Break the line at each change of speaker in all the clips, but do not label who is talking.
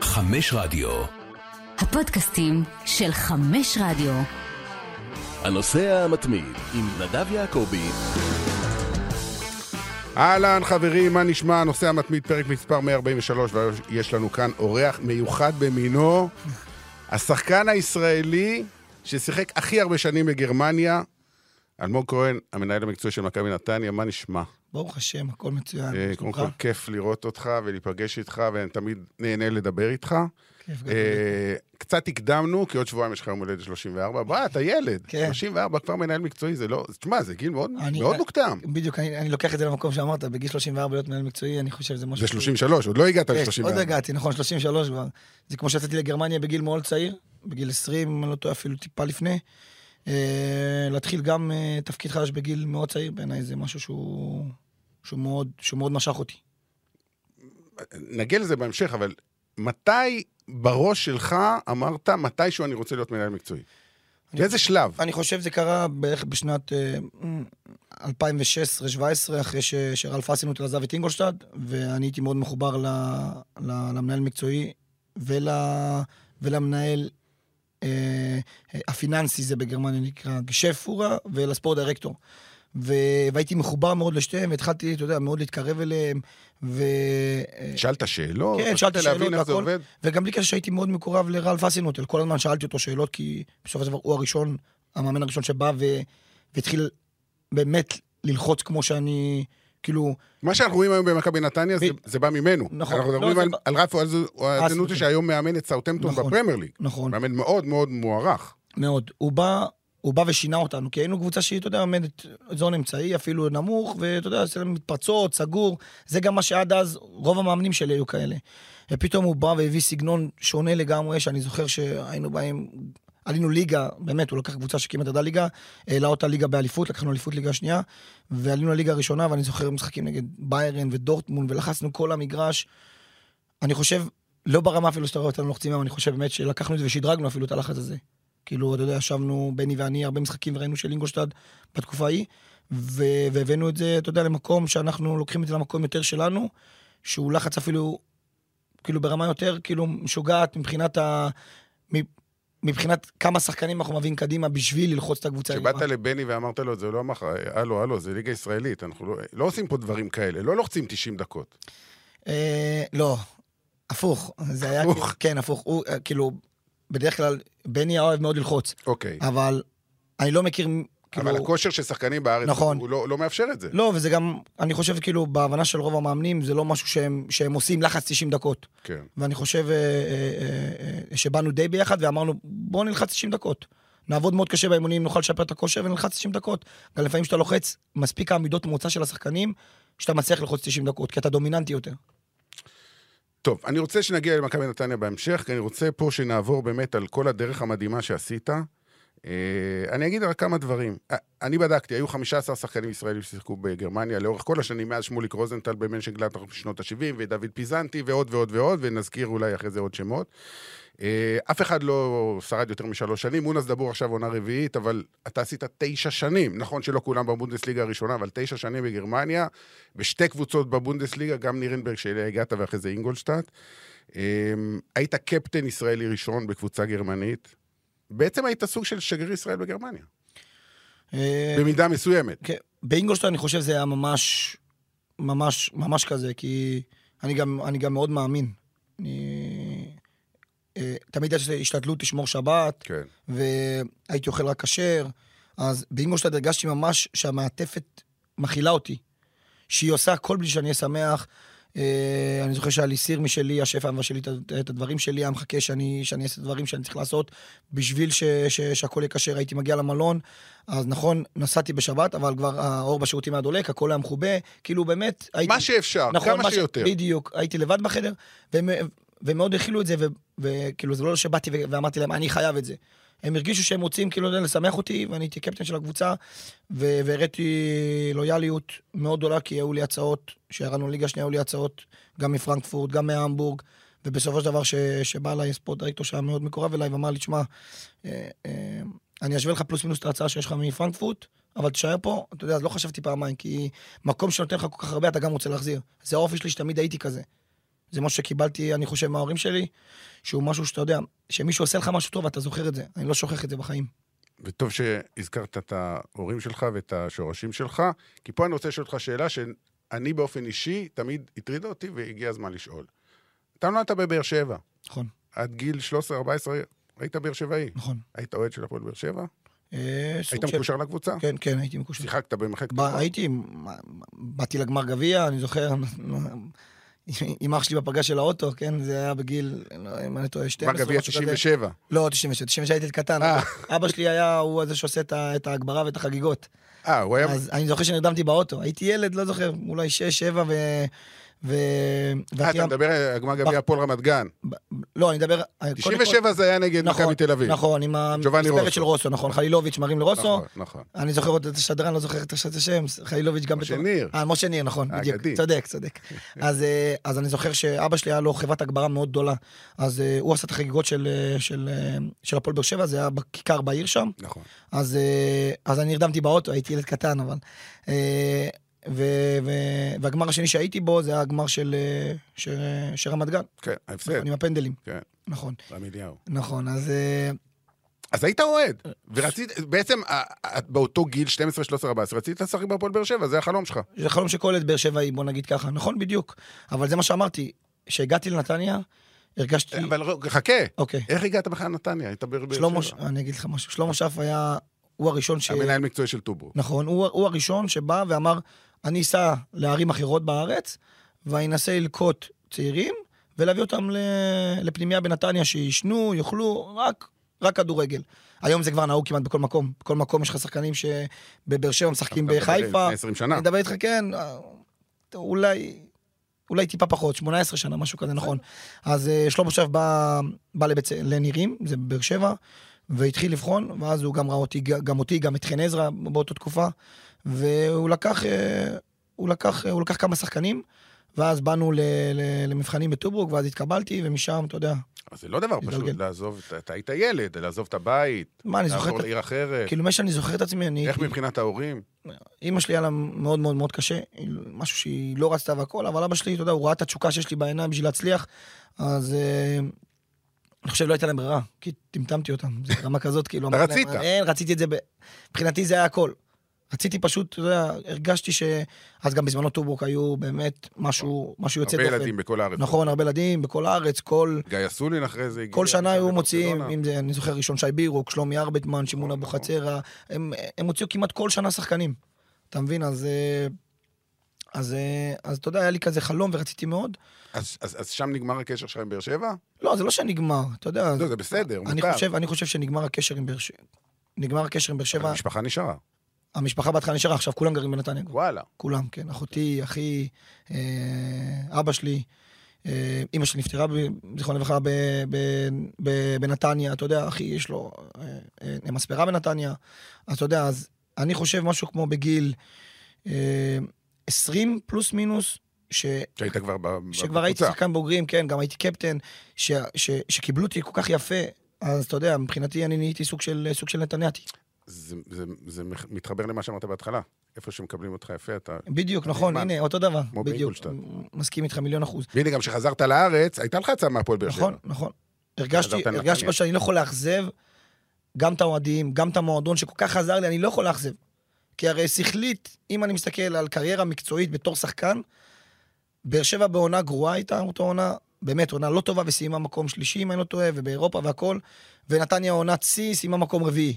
חמש רדיו.
הפודקאסטים של חמש רדיו.
הנוסע המתמיד עם נדב יעקבי.
אהלן חברים, מה נשמע? הנושא המתמיד, פרק מספר 143, ויש לנו כאן אורח מיוחד במינו, השחקן הישראלי ששיחק הכי הרבה שנים בגרמניה, אלמוג כהן, המנהל המקצועי של מכבי נתניה, מה נשמע?
ברוך השם, הכל מצוין.
אה, קודם כל, כיף לראות אותך ולהיפגש איתך, ואני תמיד נהנה לדבר איתך. אה, קצת הקדמנו, כי עוד שבועיים יש לך יום הולדת 34. בוא, אתה ילד.
כן.
34, כבר מנהל מקצועי, זה לא... תשמע, זה גיל מאוד
אני-
מאוד מוקדם.
בדיוק, אני אני לוקח את זה למקום שאמרת, בגיל 34 להיות מנהל מקצועי, אני חושב שזה משהו...
זה 33, עוד לא הגעת
כן,
ל-34.
עוד הגעתי, נכון, 33 כבר. זה כמו שיצאתי לגרמניה בגיל מאוד צעיר, בגיל 20, אם אני לא טועה, אפילו טיפה לפני. אה, להתחיל גם תפקיד חדש בגיל מאוד צעיר, בעיניי זה משהו שהוא... שהוא מאוד, שהוא מאוד משך אותי.
נגיע לזה בהמשך, אבל מתי בראש שלך אמרת, מתישהו אני רוצה להיות מנהל מקצועי? באיזה שלב?
אני חושב זה קרה בערך בשנת אה, 2016-2017, אחרי ש- שרלף אסינוט עזב את אינגולשטד, ואני הייתי מאוד מחובר ל, ל, למנהל מקצועי ול, ולמנהל אה, הפיננסי, זה בגרמניה נקרא גשפורה, ולספורט דירקטור. ו... והייתי מחובר מאוד לשתיהם, והתחלתי, אתה יודע, מאוד להתקרב אליהם, ו...
שאלת שאלות?
כן, שאלתי שאלות
זה
והכל. וגם בלי קשר שהייתי מאוד מקורב לרלף אסינוטל, כל הזמן שאלתי אותו שאלות, כי בסופו של דבר הוא הראשון, המאמן הראשון שבא ו... והתחיל באמת ללחוץ כמו שאני, כאילו,
מה שאנחנו רואים היום במכבי נתניה, זה-
ב-
זה בא ממנו.
נכון.
אנחנו
לא,
מדברים
זה
על-
ב-
על רפו אזנוטי. שהיום מאמן את סאוטמפטון
נכון.
בפרמייר ליג.
נכון,
מאמן מאוד מאוד מוערך.
מאוד. הוא בא, הוא בא ושינה אותנו, כי היינו קבוצה שהיא, אתה יודע, עומדת זון אמצעי, אפילו נמוך, ואתה יודע, עושה מתפרצות, סגור. זה גם מה שעד אז, רוב המאמנים שלי היו כאלה. ופתאום הוא בא והביא סגנון שונה לגמרי, שאני זוכר שהיינו באים, עלינו ליגה, באמת, הוא לקח קבוצה שכמעט ידעה ליגה, העלה אותה ליגה באליפות, לקחנו אליפות ליגה שנייה, ועלינו לליגה הראשונה, ואני זוכר משחקים נגד ביירן ודורטמונד, ולחצנו כל המגרש. אני חושב, לא ברמה אפילו שאתה רואה אותנו לוחצים היום, אני חושב באמת שלקחנו את זה ושדרגנו אפילו את הלחץ הזה. כאילו, אתה יודע, ישבנו, בני ואני, הרבה משחקים וראינו של אינגולשטד בתקופה ההיא, והבאנו את זה, אתה יודע, למקום שאנחנו לוקחים את זה למקום יותר שלנו, שהוא לחץ אפילו, כאילו, ברמה יותר, כאילו, משוגעת מבחינת ה... מבחינת כמה שחקנים אנחנו מביאים קדימה בשביל ללחוץ את הקבוצה.
כשבאת. לבני ואמרת לו, זה לא מחר, הלו, הלו, זה ליגה ישראלית, אנחנו לא- לא עושים פה דברים כאלה, לא לוחצים 90 דקות.
אה, לא, הפוך. זה היה...
הפוך.
כן, הפוך. הוא, אה, כאילו, בדרך כלל, בני היה אוהב מאוד ללחוץ,
אוקיי.
אבל אני לא מכיר... כאילו,
אבל הכושר של שחקנים בארץ,
נכון.
הוא לא לא מאפשר את זה.
לא, וזה גם, אני חושב כאילו, בהבנה של רוב המאמנים, זה לא משהו שהם, שהם עושים לחץ 90 דקות.
כן.
ואני חושב אה, אה, אה, אה, שבאנו די ביחד ואמרנו, בואו נלחץ 90 דקות. נעבוד מאוד קשה באימונים, נוכל לשפר את הכושר ונלחץ 90 דקות. גם לפעמים כשאתה לוחץ, מספיק העמידות מוצא של השחקנים, שאתה מצליח ללחוץ 90 דקות, כי אתה דומיננטי יותר.
טוב, אני רוצה שנגיע למכבי נתניה בהמשך, כי אני רוצה פה שנעבור באמת על כל הדרך המדהימה שעשית. אה, אני אגיד רק כמה דברים. אה, אני בדקתי, היו 15 שחקנים ישראלים ששיחקו בגרמניה לאורך כל השנים, מאז שמוליק רוזנטל במנשנגלטר בשנות ה-70, ודוד פיזנטי, ועוד ועוד ועוד, ונזכיר אולי אחרי זה עוד שמות. אה, אף אחד לא שרד יותר משלוש שנים, מונס דבור עכשיו עונה רביעית, אבל אתה עשית תשע שנים. נכון שלא כולם בבונדסליגה הראשונה, אבל תשע שנים בגרמניה, בשתי קבוצות בבונדסליגה, גם נירנברג שאליה הגעת ואחרי זה אינגולשטאט. אה, היית קפטן ישראלי ראשון בקבוצה גרמנית. בעצם היית סוג של שגריר ישראל בגרמניה,
אה,
במידה מסוימת.
כן, באינגולשטיין אני חושב זה היה ממש, ממש, ממש כזה, כי אני גם, אני גם מאוד מאמין. אני... אה, תמיד יש השתדלות לשמור שבת,
כן.
והייתי אוכל רק כשר, אז באינגולשטיין הרגשתי ממש שהמעטפת מכילה אותי. שהיא עושה הכל בשביל שאני אהיה שמח. אה, אני זוכר שהיה לי סיר משלי, השף היה מבשל לי את- הדברים שלי, היה מחכה שאני, שאני אעשה את הדברים שאני צריך לעשות בשביל ש, ש, שהכל יהיה כשר. הייתי מגיע למלון, אז נכון, נסעתי בשבת, אבל כבר האור בשירותים היה דולק, הכל היה מכובה, כאילו באמת... הייתי,
מה שאפשר,
נכון,
כמה
מה ש-
שיותר.
בדיוק, הייתי לבד בחדר, ומאוד הכילו את זה, וכאילו זה לא שבאתי ואמרתי להם, אני חייב את זה. הם הרגישו שהם רוצים כאילו לשמח אותי, ואני הייתי קפטן של הקבוצה, והראיתי לויאליות מאוד גדולה, כי היו לי הצעות, כשירדנו לליגה שנייה היו לי הצעות, גם מפרנקפורט, גם מהמבורג, ובסופו של דבר ש- שבא אליי ספורט דירקטור שהיה מאוד מקורב אליי, ואמר לי, תשמע, אה, אה, אני אשווה לך פלוס מינוס את ההצעה שיש לך מפרנקפורט, אבל תישאר פה, אתה יודע, אז לא חשבתי פעמיים, כי מקום שנותן לך כל כך הרבה, אתה גם רוצה להחזיר. זה האופי שלי שתמיד הייתי כזה. זה משהו שקיבלתי, אני חושב, מההורים שלי, שהוא משהו שאתה יודע, שמישהו עושה לך משהו טוב, אתה זוכר את זה. אני לא שוכח את זה בחיים.
וטוב שהזכרת את ההורים שלך ואת השורשים שלך, כי פה אני רוצה לשאול אותך שאלה שאני באופן אישי תמיד הטרידה אותי והגיע הזמן לשאול. אתה נולדת בבאר שבע,
נכון,
עד גיל 13-14 היית באר שבעי.
נכון.
היית אוהד של הפועל באר שבע?
אה,
היית מקושר לקבוצה?
כן, כן, הייתי מקושר.
שיחקת במחלקת...
הייתי, באתי לגמר גביע, אני זוכר, עם אח שלי בפגש של האוטו, כן, זה היה בגיל, לא, אם אני טועה, 12
גמר גביע
משהו כזה.
97.
לא, 97, 97 הייתי קטן.
אה.
אבא שלי היה, הוא זה שעושה את ההגברה ואת החגיגות.
אה, הוא היה...
אז אני זוכר שנרדמתי באוטו, הייתי ילד, לא זוכר, אולי 6, 7 ו...
אה, אתה מדבר על גמר גביע הפועל רמת גן.
לא, אני מדבר... קודם כל-
97 זה היה נגד
נכון,
מכבי תל אביב.
נכון, עם. המספרת של רוסו, נכון, חלילוביץ' מרים לרוסו.
נכון, נכון.
אני זוכר עוד את השדרן, לא זוכר את השם, חלילוביץ' גם
משה ניר.
אה, משה ניר, נכון, בדיוק. צודק, צודק. אז, אה, אז אני זוכר שאבא שלי היה לו חברת הגברה מאוד גדולה. אז אה, הוא עשה את החגיגות של, אה, של, אה, של הפועל באר שבע, זה היה בכיכר בעיר שם.
נכון.
אז, אה, אז אני נרדמתי באוטו, הייתי ילד קטן, אבל... ו, ו, והגמר השני שהייתי בו זה היה הגמר של, אה, של, של רמת גן,
כן, ההפסד.
נכון, עם הפנדלים.
כן,
נכון,
רמיליהו.
נכון, אז... אה,
אז היית אוהד, ורצית, בעצם אה, באותו גיל, 12, 13, 14, רצית לשחק בהפועל באר שבע, זה החלום שלך.
זה חלום שכל ילד באר שבעי, בוא נגיד ככה. נכון, בדיוק. אבל זה מה שאמרתי, כשהגעתי לנתניה, הרגשתי...
אבל חכה,
אוקיי.
איך הגעת בכלל לנתניה? היית באר באר
שלמה,
שבע.
אני אגיד לך משהו, שלמה שף היה, הוא הראשון ש...
המנהל מקצועי של טוברו.
נכון, הוא, הוא הראשון שבא ואמר, אני אסע לערים אחרות בארץ, ואני אנסה ללקוט צעירים, ולהביא אותם ל... לפנימיה בנתניה, שישנו, יאכלו, רק, רק כדורגל. היום זה כבר נהוג כמעט בכל מקום. בכל מקום יש לך שחקנים שבבאר שבע משחקים בחיפה.
לפני 20 שנה.
אני מדבר איתך, כן, אה, אולי, אולי טיפה פחות, 18 שנה, משהו כזה, נכון. אז אה, שלמה שף בא, בא לבית, לנירים, זה בבאר שבע, והתחיל לבחון, ואז הוא גם ראה אותי, גם אותי, גם את חן עזרא באותה תקופה, והוא לקח, אה, הוא לקח, הוא לקח כמה שחקנים, ואז באנו ל, ל, למבחנים בטוברוק, ואז התקבלתי, ומשם, אתה יודע,
אז זה לא דבר פשוט. לעזוב, אתה- היית ילד, לעזוב את הבית,
מה, אני זוכר
לעבור. לעיר אחרת.
כאילו, מה שאני זוכר את עצמי, אני...
איך מבחינת ההורים?
אימא שלי היה לה מאוד מאוד מאוד קשה, משהו שהיא לא רצתה והכל, אבל אבא שלי, אתה יודע, הוא ראה את התשוקה שיש לי בעיניים בשביל להצליח, אז אה, אני חושב לא הייתה להם ברירה, כי טמטמתי אותם, זה רמה כזאת, כאילו,
אתה רצית.
אין, רציתי את זה. מבחינתי זה היה הכל. רציתי פשוט, אתה יודע, הרגשתי ש... אז גם בזמנו טובוק היו באמת משהו, משהו יוצא
הרבה
דופן.
ילדים בכל הארץ.
נכון, הרבה ילדים בכל הארץ, כל...
גיא אסולין אחרי זה הגיע.
כל שנה היו מוציאים. אם זה, אני זוכר ראשון שי בירוק, שלומי ארבטמן, שמעון
נכון,
אבוחצירא, הם, הם הוציאו כמעט כל שנה שחקנים. אתה מבין? אז, אה, אז, אה, אז אתה יודע, היה לי כזה חלום ורציתי מאוד.
אז- אז אז שם נגמר הקשר שלך עם באר שבע?
לא, זה לא שנגמר, אתה יודע.
לא, זה בסדר,
אני
מותר.
חושב, אני חושב שנגמר הקשר עם באר שבע. נגמר הקשר עם באר שבע,
המשפחה נשארה.
המשפחה בהתחלה נשארה, עכשיו כולם גרים בנתניה.
וואלה.
כולם, כן. אחותי, אחי, אה, אבא שלי, אה, אימא שלי נפטרה, זיכרונה לברכה, בנתניה, אתה יודע, אחי, יש לו אה, אה, מספרה בנתניה. אז אתה יודע, אז אני חושב משהו כמו בגיל אה, 20 פלוס מינוס, ש...
שהיית כבר ב-
שכבר הייתי
בקבוצה.
שחקן בוגרים, כן, גם הייתי קפטן, ש, ש, שקיבלו אותי כל כך יפה, אז אתה יודע, מבחינתי אני נהייתי סוג של, סוג של נתניאתי.
זה- זה- זה מתחבר למה שאמרת בהתחלה. איפה שמקבלים אותך יפה, אתה...
בדיוק, נכון. הנה, אותו דבר,
כמו
בדיוק.
באינגולשטאט.
מסכים איתך מיליון אחוז.
והנה, גם כשחזרת לארץ, הייתה לך הצעה מהפועל באר שבע.
נכון, נכון. הרגשתי. הרגשתי שאני לא יכול לאכזב גם את האוהדים, גם את המועדון שכל כך עזר לי, אני לא יכול לאכזב. כי הרי שכלית, אם אני מסתכל על קריירה מקצועית בתור שחקן, באר שבע בעונה גרועה הייתה אותה עונה, באמת עונה לא טובה וסיימה מקום שלישי, אם אני לא טועה, ובאירופה והכל, ונתניה עונת שיא, סיימה מקום רביעי.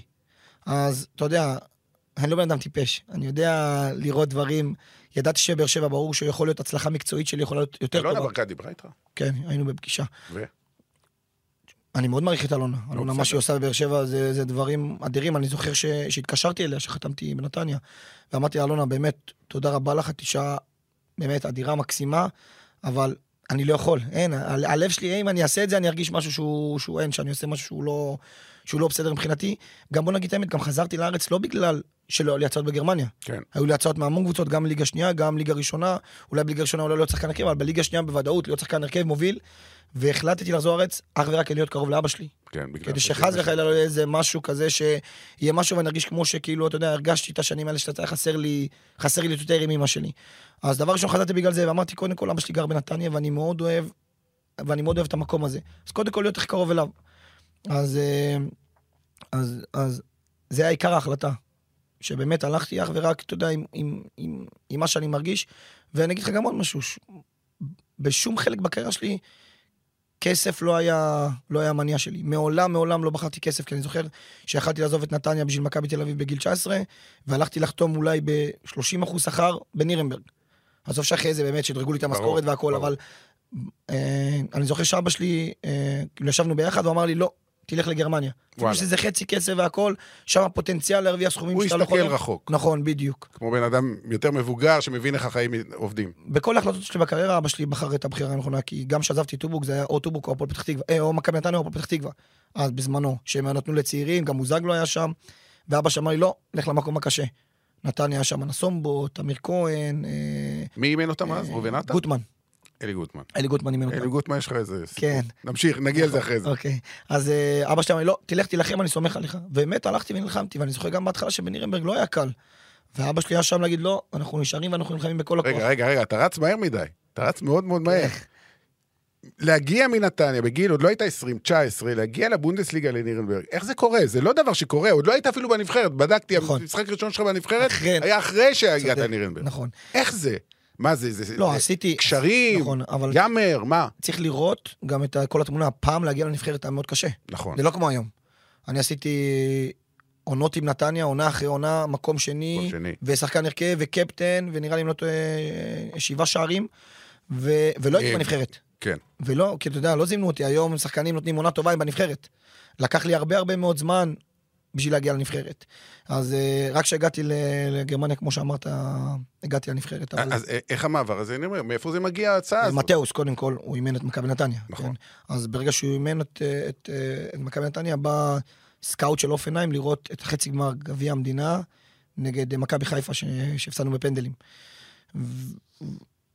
אז אתה יודע, אני לא בן אדם טיפש, אני יודע לראות דברים, ידעתי שבאר שבע ברור שיכול להיות הצלחה מקצועית שלי יכולה להיות יותר
אלונה
טובה.
ברקת דיברה איתך.
כן, היינו בפגישה.
ו?
אני מאוד מעריך את אלונה. אלונה,
בסדר.
מה שהיא עושה בבאר שבע זה, זה דברים אדירים. אני זוכר ש, שהתקשרתי אליה, שחתמתי בנתניה, ואמרתי לה, אלונה, באמת, תודה רבה לך, את אישה באמת אדירה, מקסימה, אבל אני לא יכול, אין, הלב שלי, אם אני אעשה את זה, אני ארגיש משהו שהוא, שהוא אין, שאני עושה משהו שהוא לא, שהוא לא בסדר מבחינתי. גם בוא נגיד את האמת, גם חזרתי לארץ לא בגלל שלא היו לי הצעות בגרמניה.
כן.
היו לי הצעות מהמון קבוצות, גם ליגה שנייה, גם ליגה ראשונה, אולי בליגה ראשונה אולי להיות שחקן הרכב, אבל בליגה שנייה בוודאות להיות שחקן הרכב מוביל, והחלטתי לחזור לארץ אך ורק להיות קרוב לאבא שלי.
כן, בגלל...
כדי שחס וחלילה לא יהיה איזה משהו כזה שיהיה משהו ואני ארגיש כמו שכאילו, אתה יודע, הרגשתי את השנים האלה שאתה חסר לי, חסר לי יותר עם אמא שלי. אז דבר ראשון חזרתי בגלל זה, ואמרתי, קודם כל, אבא שלי גר בנתניה, ואני מאוד אוהב ואני מאוד אוהב את המקום הזה. אז קודם כל להיות הכי קרוב אליו. אז, אה, אז, אז זה היה עיקר ההחלטה. שבאמת הלכתי אך ורק, אתה יודע, עם, עם, עם, עם מה שאני מרגיש. ואני אגיד לך גם עוד משהו, ש... בשום חלק בקריירה שלי, כסף לא היה, לא היה המניע שלי. מעולם, מעולם לא בחרתי כסף, כי אני זוכר שיכלתי לעזוב את נתניה בשביל מכבי תל אביב בגיל 19, והלכתי לחתום אולי ב-30% שכר בנירנברג. עזוב שאחרי זה באמת שדרגו לי את המשכורת והכל. אבל אה, אני זוכר שאבא שלי, אה, ישבנו ביחד, הוא אמר לי, לא, תלך לגרמניה. אפילו
וואלה.
שזה חצי כסף והכל, שם הפוטנציאל להרוויח סכומים
הוא
שאתה לא יכול...
רחוק.
נכון, בדיוק.
כמו בן אדם יותר מבוגר שמבין איך החיים עובדים.
בכל ההחלטות שלי בקריירה, אבא שלי בחר את הבחירה הנכונה, כי גם כשעזבתי טובוק זה היה או טובוק או הפועל פתח תקווה, אה, או מכבי נתניה או הפועל פתח תקווה. אז בזמנו, שהם נתנו לצעירים, גם מוזגלו היה שם, ואבא שאמר לי, לא, לך למקום הקשה. נתניה היה שם נסומבו, תמיר כהן, אה,
מי אימן אותם אז? ראובן עטר?
גוטמן.
אלי גוטמן.
אלי גוטמן אימן אותם.
אלי גוטמן יש לך איזה... סיפור.
כן.
נמשיך, נגיע לזה אחרי זה.
אוקיי. אז אה, אבא שלי אמר לי, לא, תלך תילחם, אני סומך עליך. באמת, הלכתי ונלחמתי, ואני זוכר גם בהתחלה שבנירנברג לא היה קל. ואבא שלי היה שם להגיד, לא, אנחנו נשארים ואנחנו נלחמים בכל הכוח.
רגע, רגע, רגע, אתה רץ מהר מדי. אתה רץ מאוד מאוד מהר. להגיע מנתניה בגיל, עוד לא היית 20, 19, להגיע לבונדסליגה לנירנברג, איך זה קורה? זה לא דבר שקורה, עוד לא היית אפילו בנבחרת, בדקתי,
נכון.
המשחק הראשון שלך בנבחרת
אחרי-
היה אחרי שהגעת לנירנברג.
נכון.
איך זה? מה זה? זה
לא,
זה
עשיתי...
קשרים,
נכון, אבל
יאמר, מה?
צריך לראות גם את כל התמונה. הפעם להגיע לנבחרת היה מאוד קשה.
נכון.
זה לא כמו היום. אני עשיתי עונות עם נתניה, עונה אחרי עונה, מקום שני,
מקום שני.
ושחקן הרכב, וקפטן, ונראה לי אם לא טועה, שבעה שערים, ו- ולא הייתי
אה,
בנבחרת.
כן.
ולא, כי אתה יודע, לא זימנו אותי, היום שחקנים נותנים עונה טובה, הם בנבחרת. לקח לי הרבה הרבה מאוד זמן בשביל להגיע לנבחרת. אז אה, רק כשהגעתי לגרמניה, כמו שאמרת, הגעתי לנבחרת. אבל...
אז א- איך המעבר הזה? אני אומר, מאיפה זה מגיע ההצעה הזאת?
מתאוס, קודם כל, הוא אימן את מכבי נתניה.
נכון.
כן? אז ברגע שהוא אימן את, את, את מכבי נתניה, בא סקאוט של הופנהיים לראות את חצי גמר גביע המדינה נגד מכבי חיפה שהפסדנו בפנדלים. ו-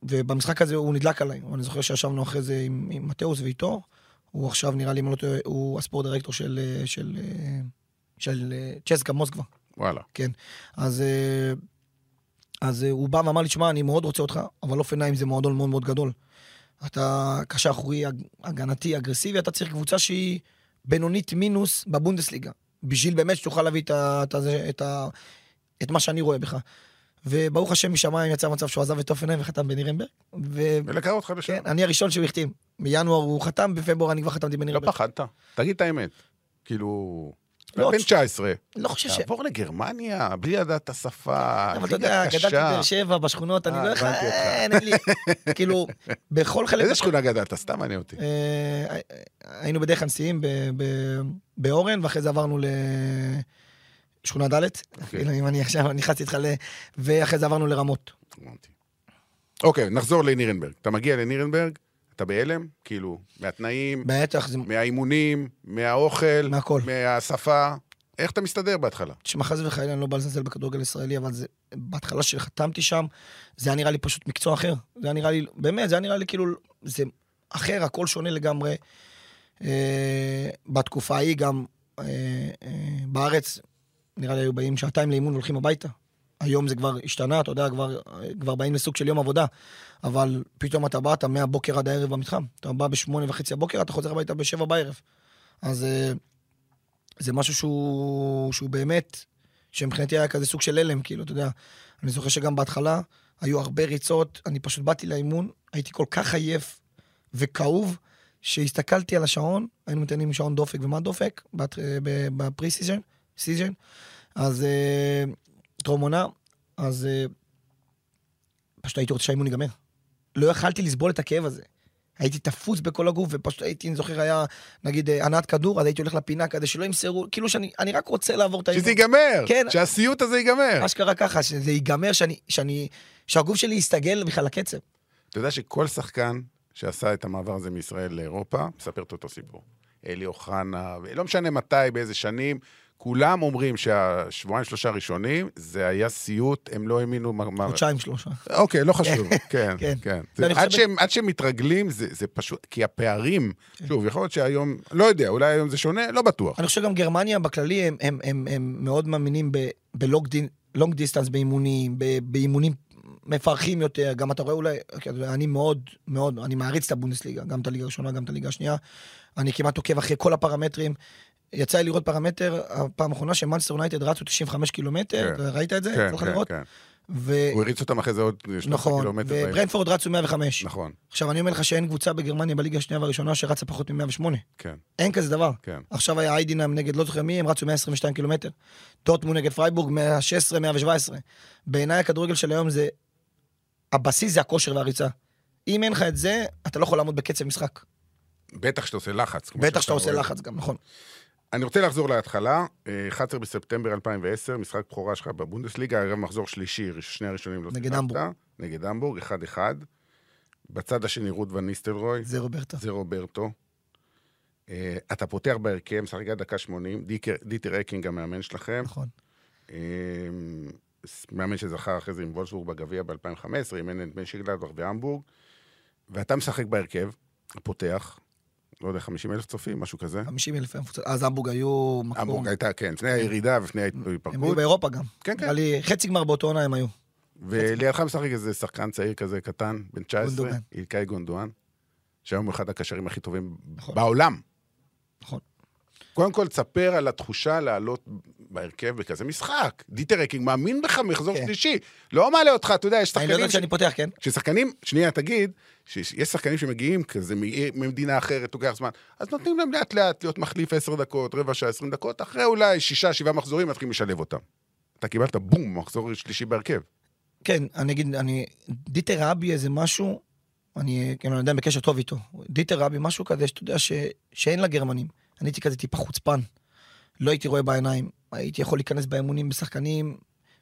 ובמשחק הזה הוא נדלק עליי. אני זוכר שישבנו אחרי זה עם, עם מתאוס ואיתו. הוא עכשיו, נראה לי, לא הוא ה sport director של, של, של, של צ'סקה מוסקבה.
וואלה.
כן. אז, אה, אז אה, הוא בא ואמר לי, שמע, אני מאוד רוצה אותך, אבל הופנהיים זה מועדון מאוד מאוד גדול. אתה קשר אחורי, הג- הגנתי, אגרסיבי, אתה צריך קבוצה שהיא בינונית מינוס בבונדסליגה. בשביל באמת שתוכל להביא את, ה, את, ה, את, ה, את מה שאני רואה בך. וברוך השם משמיים יצא מצב שהוא עזב את הופנהיים וחתם בנירנברג. וכן,
ולקח אותך לשם.
אני הראשון שהוא החתים. בינואר הוא חתם, בפברואר אני כבר חתמתי
לא
בנירנברג.
פחדת? תגיד את האמת. כאילו...
לא,
בן
ש-
19,
לא חושב ש...
תעבור לגרמניה, בלי לדעת את השפה,
אבל אתה יודע, גדלתי. בבאר שבע, בשכונות, אני
אה,
לא
אותך.
אין לי, כאילו, בכל חלק...
איזה שכונה גדלת? סתם מעניין אותי.
אה, היינו בדרך הנשיאים באורן, ואחרי זה עברנו לשכונה ד', כאילו אם אני עכשיו נכנסתי איתך ל... ואחרי זה עברנו לרמות.
אוקיי, נחזור לנירנברג. אתה מגיע לנירנברג, אתה בהלם? כאילו, מהתנאים,
בטח, זה...
מהאימונים, מהאוכל,
מהכל.
מהשפה. איך אתה מסתדר בהתחלה?
תשמע, חס וחלילה, אני לא בא לזלזל בכדורגל הישראלי, אבל זה, בהתחלה שחתמתי שם, זה היה נראה לי פשוט מקצוע אחר. זה היה נראה לי, באמת, זה היה נראה לי כאילו, זה אחר, הכל שונה לגמרי. אה, בתקופה ההיא גם, אה, אה, בארץ, נראה לי היו באים שעתיים לאימון והולכים הביתה. היום זה כבר השתנה, אתה יודע, כבר, כבר באים לסוג של יום עבודה. אבל פתאום אתה בא, אתה מהבוקר עד הערב במתחם. אתה בא בשמונה וחצי הבוקר, אתה חוזר הביתה בשבע בערב. אז אה, זה משהו שהוא, שהוא באמת, שמבחינתי היה כזה סוג של הלם, כאילו, אתה יודע. אני זוכר שגם בהתחלה היו הרבה ריצות, אני פשוט באתי לאימון, הייתי כל כך עייף וכאוב, שהסתכלתי על השעון, היינו מתאמנים שעון דופק, ומה דופק? אה, ב pre season, season. אז אה, טרום עונה, אז אה, פשוט הייתי רוצה שהאימון ייגמר. לא יכלתי לסבול את הכאב הזה. הייתי תפוס בכל הגוף, ופשוט הייתי, אני זוכר, היה, נגיד, אה, הנעת כדור, אז הייתי הולך לפינה כדי שלא ימסרו, כאילו שאני אני רק רוצה לעבור את האימון.
שזה ייגמר!
כן.
שהסיוט הזה ייגמר!
אשכרה ככה, שזה ייגמר, שאני, שאני, שהגוף שלי יסתגל בכלל לקצב.
אתה יודע שכל שחקן שעשה את המעבר הזה מישראל לאירופה, מספר את אותו סיפור. אלי אוחנה, לא משנה מתי, באיזה שנים, כולם אומרים שהשבועיים שלושה ראשונים, זה היה סיוט, הם לא האמינו מה...
חודשיים שלושה.
אוקיי, לא חשוב, כן,
כן.
כן. זה- עד
חושב-
שהם- עד שהם מתרגלים, זה זה פשוט, כי הפערים, שוב, יכול להיות שהיום, לא יודע, אולי היום זה שונה, לא בטוח.
אני חושב גם גרמניה בכללי, הם, הם, הם, הם מאוד מאמינים בלונג דיסטנס באימונים, באימונים מפרכים יותר, גם אתה רואה אולי, יודע, אני מאוד, מאוד, אני מעריץ את הבונדסליגה, גם את הליגה הראשונה, גם את הליגה השנייה. אני כמעט עוקב אחרי כל הפרמטרים. יצא לי לראות פרמטר, הפעם האחרונה שמאנסטר יונייטד רצו 95 קילומטר,
כן.
ראית את זה?
כן, כן,
לראות?
כן.
ו...
הוא הריץ אותם אחרי זה עוד 13
נכון,
קילומטר. בערך.
וברנטפורד רצו 105.
נכון,
עכשיו, אני אומר לך שאין קבוצה בגרמניה בליגה השנייה והראשונה שרצה פחות מ-108.
כן,
אין כזה דבר.
כן.
עכשיו היה היידנהיים נגד לא זוכר מי, הם רצו 122 קילומטר. דורטמונד נגד פרייבורג 116, 117. בעיניי הכדורגל של היום זה... הבסיס זה הכושר והריצה. אם אין לך את זה, אתה לא יכול לעמוד בקצב משחק.
בטח שאתה עושה לחץ.
בטח שאתה עושה. לחץ גם, נכון.
אני רוצה לחזור להתחלה. אה, 11 בספטמבר 2010, משחק בכורה שלך בבונדסליגה, אגב מחזור שלישי, שני הראשונים לא
נגד
שיחקת.
המבורג.
נגד המבורג, 1-1. בצד השני רוד ון ניסטלרוי,
זה רוברטו.
זה רוברטו. אה, אתה פותח בהרכב, משחק עד דקה 80, דיקר- דיטר הקינג המאמן שלכם.
נכון.
אה, מאמן שזכה אחרי זה עם וולסבורג בגביע ב-2015, אימן את בן שיגלדבך והמבורג, ואתה משחק בהרכב, פותח, לא יודע, 50 אלף צופים, משהו כזה.
50 אלף. אז המבורג היו מקום.
המבורג הייתה, כן, לפני הירידה ולפני
הם היו
ההתפרקות,
באירופה גם.
כן, כן.
לי חצי גמר באותו עונה הם היו.
ולידך משחק איזה שחקן צעיר כזה קטן, בן 19,
גונדואן.
אילקאי גונדואן, שהיום הוא אחד הקשרים הכי טובים
נכון.
בעולם.
נכון.
קודם כל, תספר על התחושה לעלות בהרכב בכזה משחק. דיטר הקינג מאמין בך מחזור
כן.
שלישי. לא מעלה אותך, אתה יודע, יש
אני לא
שחקנים... ש-
שאני פותח, כן?
ששחקנים, שנייה, תגיד, שיש שחקנים שמגיעים כזה מעיר- ממדינה אחרת, לוקח זמן, אז נותנים להם לאט לאט להיות מחליף עשר דקות, רבע שעה, עשרים דקות, אחרי אולי שישה, שבעה מחזורים, מתחילים לשלב אותם. אתה קיבלת בום, מחזור שלישי בהרכב.
כן, אני אגיד, אני... דיטר רבי איזה משהו, אני כאילו, אני יודע בקשר טוב איתו. דיטר רבי משהו כזה שאתה יודע ש... שאין לגרמנים. אני הייתי כזה טיפה חוצפן. לא הייתי רואה בעיניים. הייתי יכול להיכנס באמונים בשחקנים,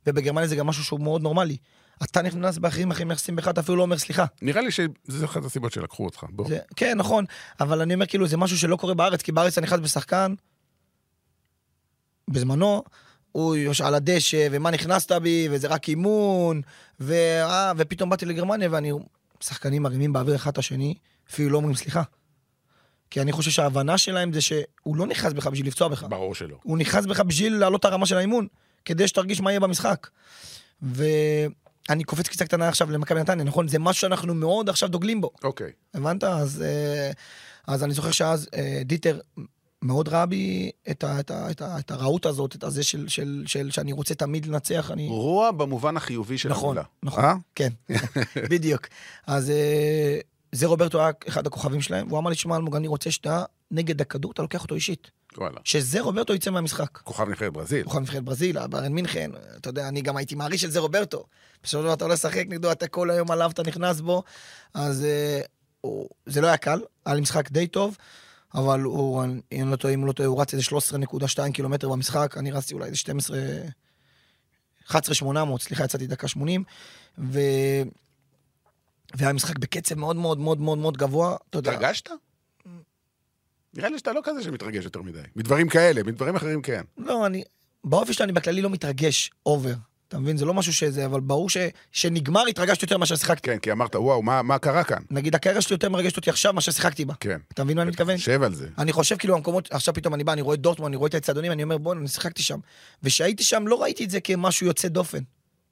ובגרמניה זה גם משהו שהוא מאוד נורמלי. אתה נכנס באחרים, אחרים נכנסים בך, אתה אפילו לא אומר סליחה.
נראה לי שזו אחת הסיבות שלקחו אותך. בוא.
זה, כן, נכון, אבל אני אומר כאילו, זה משהו שלא קורה בארץ, כי בארץ אתה נכנס בשחקן, בזמנו, הוא על הדשא, ומה נכנסת בי, וזה רק אימון, ו... ופתאום באתי לגרמניה, ואני... שחקנים מרימים באוויר אחד את השני, אפילו לא אומרים סליחה. כי אני חושב שההבנה שלהם זה שהוא לא נכנס בך בשביל לפצוע בך.
ברור שלא.
הוא נכנס בך בשביל להעלות את הרמה של האימון, כדי שתרגיש מה יהיה במשחק. ואני קופץ קצת קטנה עכשיו למכבי נתניה, נכון? זה משהו שאנחנו מאוד עכשיו דוגלים בו.
אוקיי.
הבנת? אז, אה, אז אני זוכר שאז אה, דיטר מאוד ראה בי את, ה, את, ה, את, ה, את הרעות הזאת, את הזה של, של, של שאני רוצה תמיד לנצח, אני...
רוע במובן החיובי של
נכון,
המילה.
נכון.
אה?
כן, בדיוק. אז זה רוברטו היה אחד הכוכבים שלהם, והוא אמר לי, שמע אלמוג, אני רוצה שאתה נגד הכדור, אתה לוקח אותו אישית.
וואלה.
שזה רוברטו יצא מהמשחק.
כוכב נבחרת ברזיל.
כוכב נבחרת ברזיל, ברן מינכן, אתה יודע, אני גם הייתי מעריץ של זה רוברטו. בסופו של דבר אתה לא לשחק נגדו, אתה כל היום עליו, אתה נכנס בו, אז אה, הוא, זה לא היה קל, היה לי משחק די טוב, אבל הוא, אני אני לא טועה, אם לא הוא רץ איזה 13.2 קילומטר במשחק, אני רצתי אולי איזה 12... 11-800, סליחה, יצאתי דקה 80, ו... והיה משחק בקצב מאוד מאוד מאוד מאוד מאוד גבוה, אתה יודע.
התרגשת? נראה לי שאתה לא כזה שמתרגש יותר מדי. מדברים כאלה, מדברים אחרים כן.
לא, אני... באופי שלי אני בכללי לא מתרגש over. אתה מבין? זה לא משהו שזה, אבל ברור ש... שנגמר התרגשתי יותר מאשר שיחקתי.
כן, כי אמרת, וואו, מה, מה קרה כאן?
נגיד, הקריירה שלי יותר מרגשת אותי עכשיו מאשר שיחקתי בה.
כן.
אתה מבין מה אני מתכוון?
חושב על זה.
אני חושב כאילו המקומות, עכשיו פתאום אני בא, אני רואה את דורטמונד, אני רואה את האצטדיונים, אני אומר, בוא'נה, אני שיחקתי שם. וכשהייתי שם לא ראיתי את זה כמשהו יוצא דופן.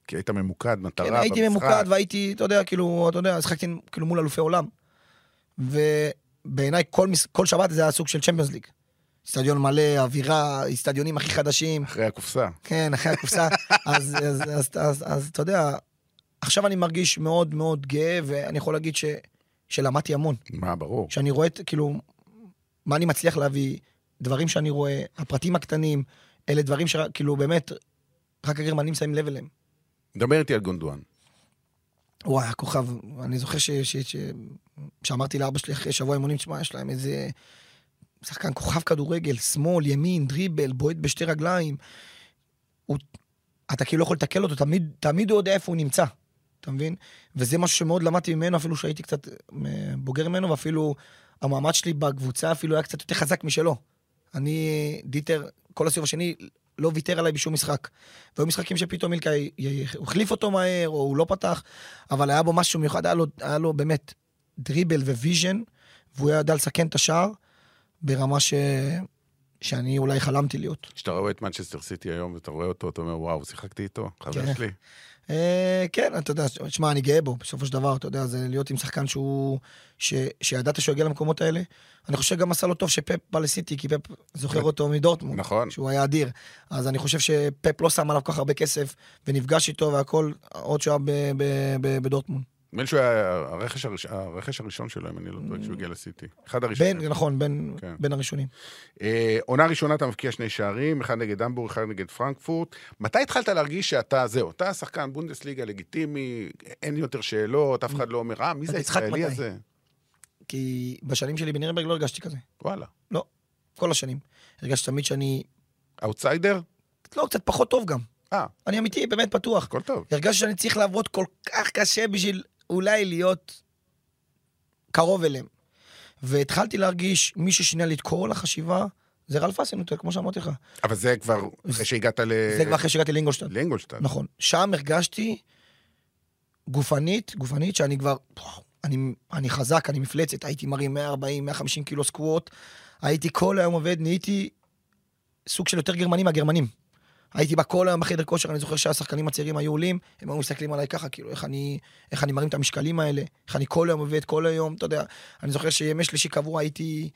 כי היית ממוקד, מטרה
כן, הייתי
במשחק.
ממוקד והייתי, אתה יודע, כאילו, אתה יודע, שיחקתי כאילו מול אלופי עולם. ובעיניי כל, כל שבת זה היה סוג של צ'מפיונס ליג. אצטדיון מלא, אווירה, אצטדיונים הכי חדשים.
אחרי הקופסה.
כן, אחרי הקופסה. אז, אז, אז, אז, אז, אז אתה יודע, עכשיו אני מרגיש מאוד מאוד גאה, ואני יכול להגיד ש, שלמדתי המון.
מה, ברור.
שאני רואה, כאילו, מה אני מצליח להביא, דברים שאני רואה, הפרטים הקטנים, אלה דברים שכאילו באמת, רק הגרמנים שמים לב אליהם.
דבר איתי על גונדואן.
וואי, הכוכב, אני זוכר ש, ש, ש, שאמרתי לאבא שלי אחרי שבוע אימונים, תשמע, יש להם איזה שחקן כוכב כדורגל, שמאל, ימין, דריבל, בועט בשתי רגליים. הוא, אתה כאילו לא יכול לתקל אותו, תמיד, תמיד הוא יודע איפה הוא נמצא, אתה מבין? וזה משהו שמאוד למדתי ממנו, אפילו שהייתי קצת אה, בוגר ממנו, ואפילו המעמד שלי בקבוצה אפילו היה קצת יותר חזק משלו. אני, דיטר, כל הסיבוב השני, לא ויתר עליי בשום משחק. והיו משחקים שפתאום אילקאי הוא החליף אותו מהר, או הוא לא פתח, אבל היה בו משהו מיוחד, היה לו, היה לו באמת dribble ו vision, והוא ידע לסכן את השער ברמה ש... שאני אולי חלמתי להיות.
כשאתה רואה את מנצ'סטר סיטי היום ואתה רואה אותו, אתה אומר, וואו, שיחקתי איתו, חבר
כן.
שלי.
אה, כן, אתה יודע, שמע, אני גאה בו, בסופו של דבר, אתה יודע, זה להיות עם שחקן שהוא... ש, שידעת שהוא יגיע למקומות האלה. אני חושב שגם עשה לו טוב שפפ בא לסיטי, כי פפ זוכר אותו מדורטמונד.
נכון.
שהוא היה אדיר. אז אני חושב שפפ לא שם עליו כל כך הרבה כסף, ונפגש איתו והכל, עוד ב- ב- בדורטמונד.
נדמה לי שהוא היה הרכש, הראש... הרכש הראשון שלו, אם אני לא טועה, כשהוא הגיע לסיטי. אחד הראשונים.
בין, נכון, בין,
כן.
בין הראשונים.
אה, עונה ראשונה אתה מבקיע שני שערים, אחד נגד המבורג, אחד נגד פרנקפורט. מתי התחלת להרגיש שאתה, זהו, אתה שחקן בונדסליגה לגיטימי, אין יותר שאלות, אף אחד לא אומר, אה, מי זה הישראלי
מתי?"
הזה?
כי בשנים שלי בנירנברג לא הרגשתי כזה.
וואלה.
לא, כל השנים. הרגשתי תמיד שאני...
אאוטסיידר?
לא, קצת פחות טוב גם.
אה,
אני אמיתי, באמת פתוח.
הכל טוב.
הרגשתי שאני צריך לעבוד כל כך קשה בשביל אולי להיות קרוב אליהם. והתחלתי להרגיש, מי ששינה לי את כל החשיבה, זה ראלף הזנהוטל, כמו שאמרתי לך.
אבל זה כבר אחרי שהגעת ל...
זה כבר אחרי שהגעתי לאינגולשטאט.
לאינגולשטאט.
נכון. שם הרגשתי גופנית, גופנית, שאני כבר, אני, אני חזק, אני מפלצת, הייתי מרים 140, 150 קילו סקווט, הייתי כל היום עובד, נהייתי סוג של יותר גרמני מהגרמנים. הייתי בא כל היום בחדר כושר, אני זוכר שהשחקנים הצעירים היו עולים, הם היו מסתכלים עליי ככה, כאילו, איך אני, איך אני מרים את המשקלים האלה, איך אני כל היום עובד, כל היום, אתה יודע, אני זוכר שימי שלישי קבוע הייתי,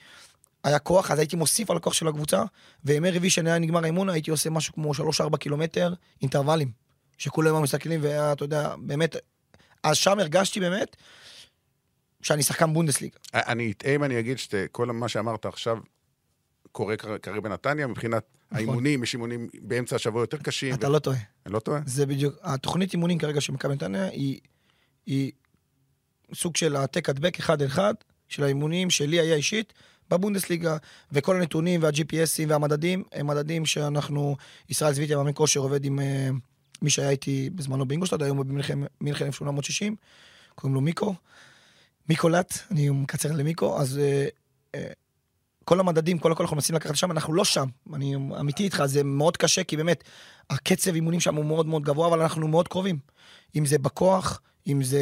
היה כוח, אז הייתי מוסיף על הכוח של הקבוצה, וימי רביעי שהיה נגמר האימון, הייתי עושה משהו כמו 3-4 קילומטר, אינטרוולים, שכולם היו מסתכלים, והיה, אתה יודע, באמת, אז שם הרגשתי באמת שאני שחקן בונדסליגה.
אני אטעה אם אני אגיד שכל מה שאמרת עכשיו קורה כר- כרגע בנתניה, מבחינת האימונים, יש אימונים באמצע השבוע יותר קשים.
נכון. אתה לא טועה.
אני לא טועה?
זה בדיוק, התוכנית אימונים כרגע של מכבי נתניה היא, היא סוג של העתק הדבק אחד אחד של האימונים שלי היה אישית בבונדסליגה, וכל הנתונים וה-GPSים והמדדים הם מדדים שאנחנו, ישראל זביטיה, מאמן כושר, עובד עם אה, מי שהיה איתי בזמנו באינגולשטד, היום הוא במינכן מינכן 1860, קוראים לו מיקו, מיקו לט, אני מקצר למיקו, אז אה, אה, כל המדדים, כל הכל אנחנו מנסים לקחת שם, אנחנו לא שם, אני אמיתי איתך, זה מאוד קשה, כי באמת, הקצב אימונים שם הוא מאוד מאוד גבוה, אבל אנחנו מאוד קרובים. אם זה בכוח, אם זה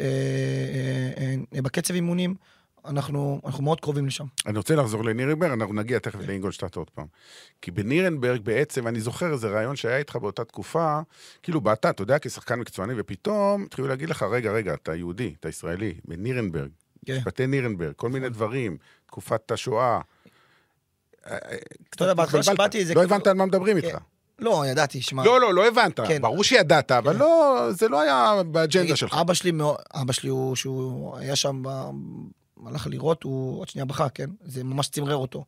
אה, אה, אה, בקצב אימונים, אנחנו, אנחנו מאוד קרובים לשם.
אני רוצה לחזור לנירנברג, אנחנו נגיע תכף לאינגולשטאט עוד פעם. כי בנירנברג בעצם, אני זוכר איזה רעיון שהיה איתך באותה תקופה, כאילו באת, אתה יודע, כשחקן מקצועני, ופתאום התחילו להגיד לך, רגע, רגע, אתה יהודי, אתה ישראלי, בנירנברג. משפטי נירנברג, כל מיני דברים, תקופת השואה.
אתה יודע, בהתחלה
התבלבלת.
שבאתי זה
לא הבנת על מה מדברים
כן.
איתך.
לא, ידעתי, שמע.
לא, לא, לא הבנת.
כן.
ברור שידעת, אבל לא, זה לא היה באג'נדה שלך.
אבא שלי, אבא שלי הוא, שהוא היה שם, הלך לראות, הוא עוד שנייה בכה, כן? זה ממש צמרר אותו.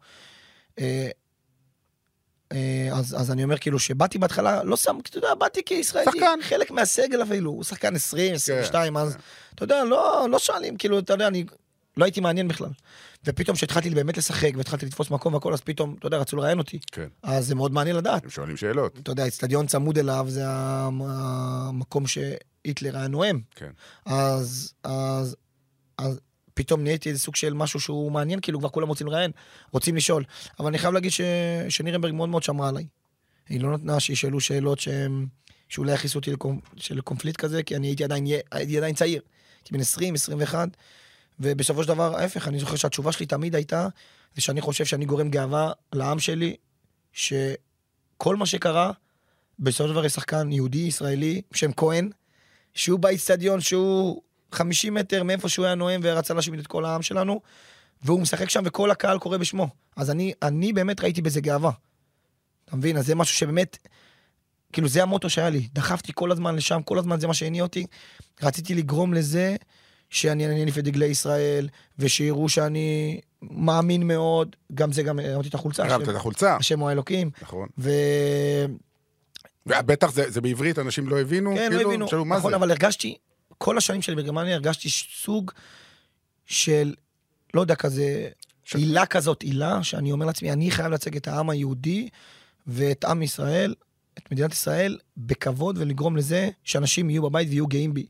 אה, אז, אז אני אומר כאילו שבאתי בהתחלה, לא שם, אתה יודע, באתי כישראלי,
שחקן.
חלק מהסגל אפילו, הוא שחקן 20, 22, אז
כן.
אתה יודע, לא, לא שואלים, כאילו, אתה יודע, אני לא הייתי מעניין בכלל. ופתאום כשהתחלתי באמת לשחק והתחלתי לתפוס מקום והכל, אז פתאום, אתה יודע, רצו לראיין אותי.
כן,
אז זה מאוד מעניין לדעת.
הם שואלים שאלות.
אתה יודע, אצטדיון צמוד אליו, זה המ- המקום שהיטלר היה נואם.
כן.
אז, אז, אז פתאום נהייתי איזה סוג של משהו שהוא מעניין, כאילו כבר כולם רוצים לראיין, רוצים לשאול. אבל אני חייב להגיד ש, שנירנברג מאוד מאוד שמרה עליי. היא לא נתנה שישאלו שאלות שהם, שאולי יכניסו אותי לקונפ, של קונפליט כזה, כי אני הייתי עדיין, הייתי עדיין צעיר. הייתי בן 20, 21, ובסופו של דבר, ההפך, אני זוכר שהתשובה שלי תמיד הייתה, זה שאני חושב שאני גורם גאווה לעם שלי, שכל מה שקרה, בסופו של דבר יש שחקן יהודי, ישראלי, בשם כהן, שהוא באיצטדיון, שהוא 50 מטר מאיפה שהוא היה נואם ורצה להשמיד את כל העם שלנו, והוא משחק שם וכל הקהל קורא בשמו. אז אני, אני באמת ראיתי בזה גאווה. אתה מבין? אז זה משהו שבאמת, כאילו זה המוטו שהיה לי. דחפתי כל הזמן לשם, כל הזמן זה מה שהניע אותי. רציתי לגרום לזה שאני אניף את דגלי ישראל, ושיראו שאני מאמין מאוד. גם זה, גם הרמתי את החולצה.
הרמת את החולצה,
השם הוא האלוקים.
נכון.
ו...
ובטח זה זה בעברית, אנשים לא הבינו,
כן, לא
כאילו,
הבינו.
שאלו, מה
נכון? אבל הרגשתי, כל השנים שלי בגרמניה הרגשתי סוג של, לא יודע, כזה,
ש-
עילה כזאת, עילה, שאני אומר לעצמי, אני חייב לייצג את העם היהודי ואת עם ישראל, את מדינת ישראל, בכבוד ולגרום לזה שאנשים יהיו בבית ויהיו גאים בי.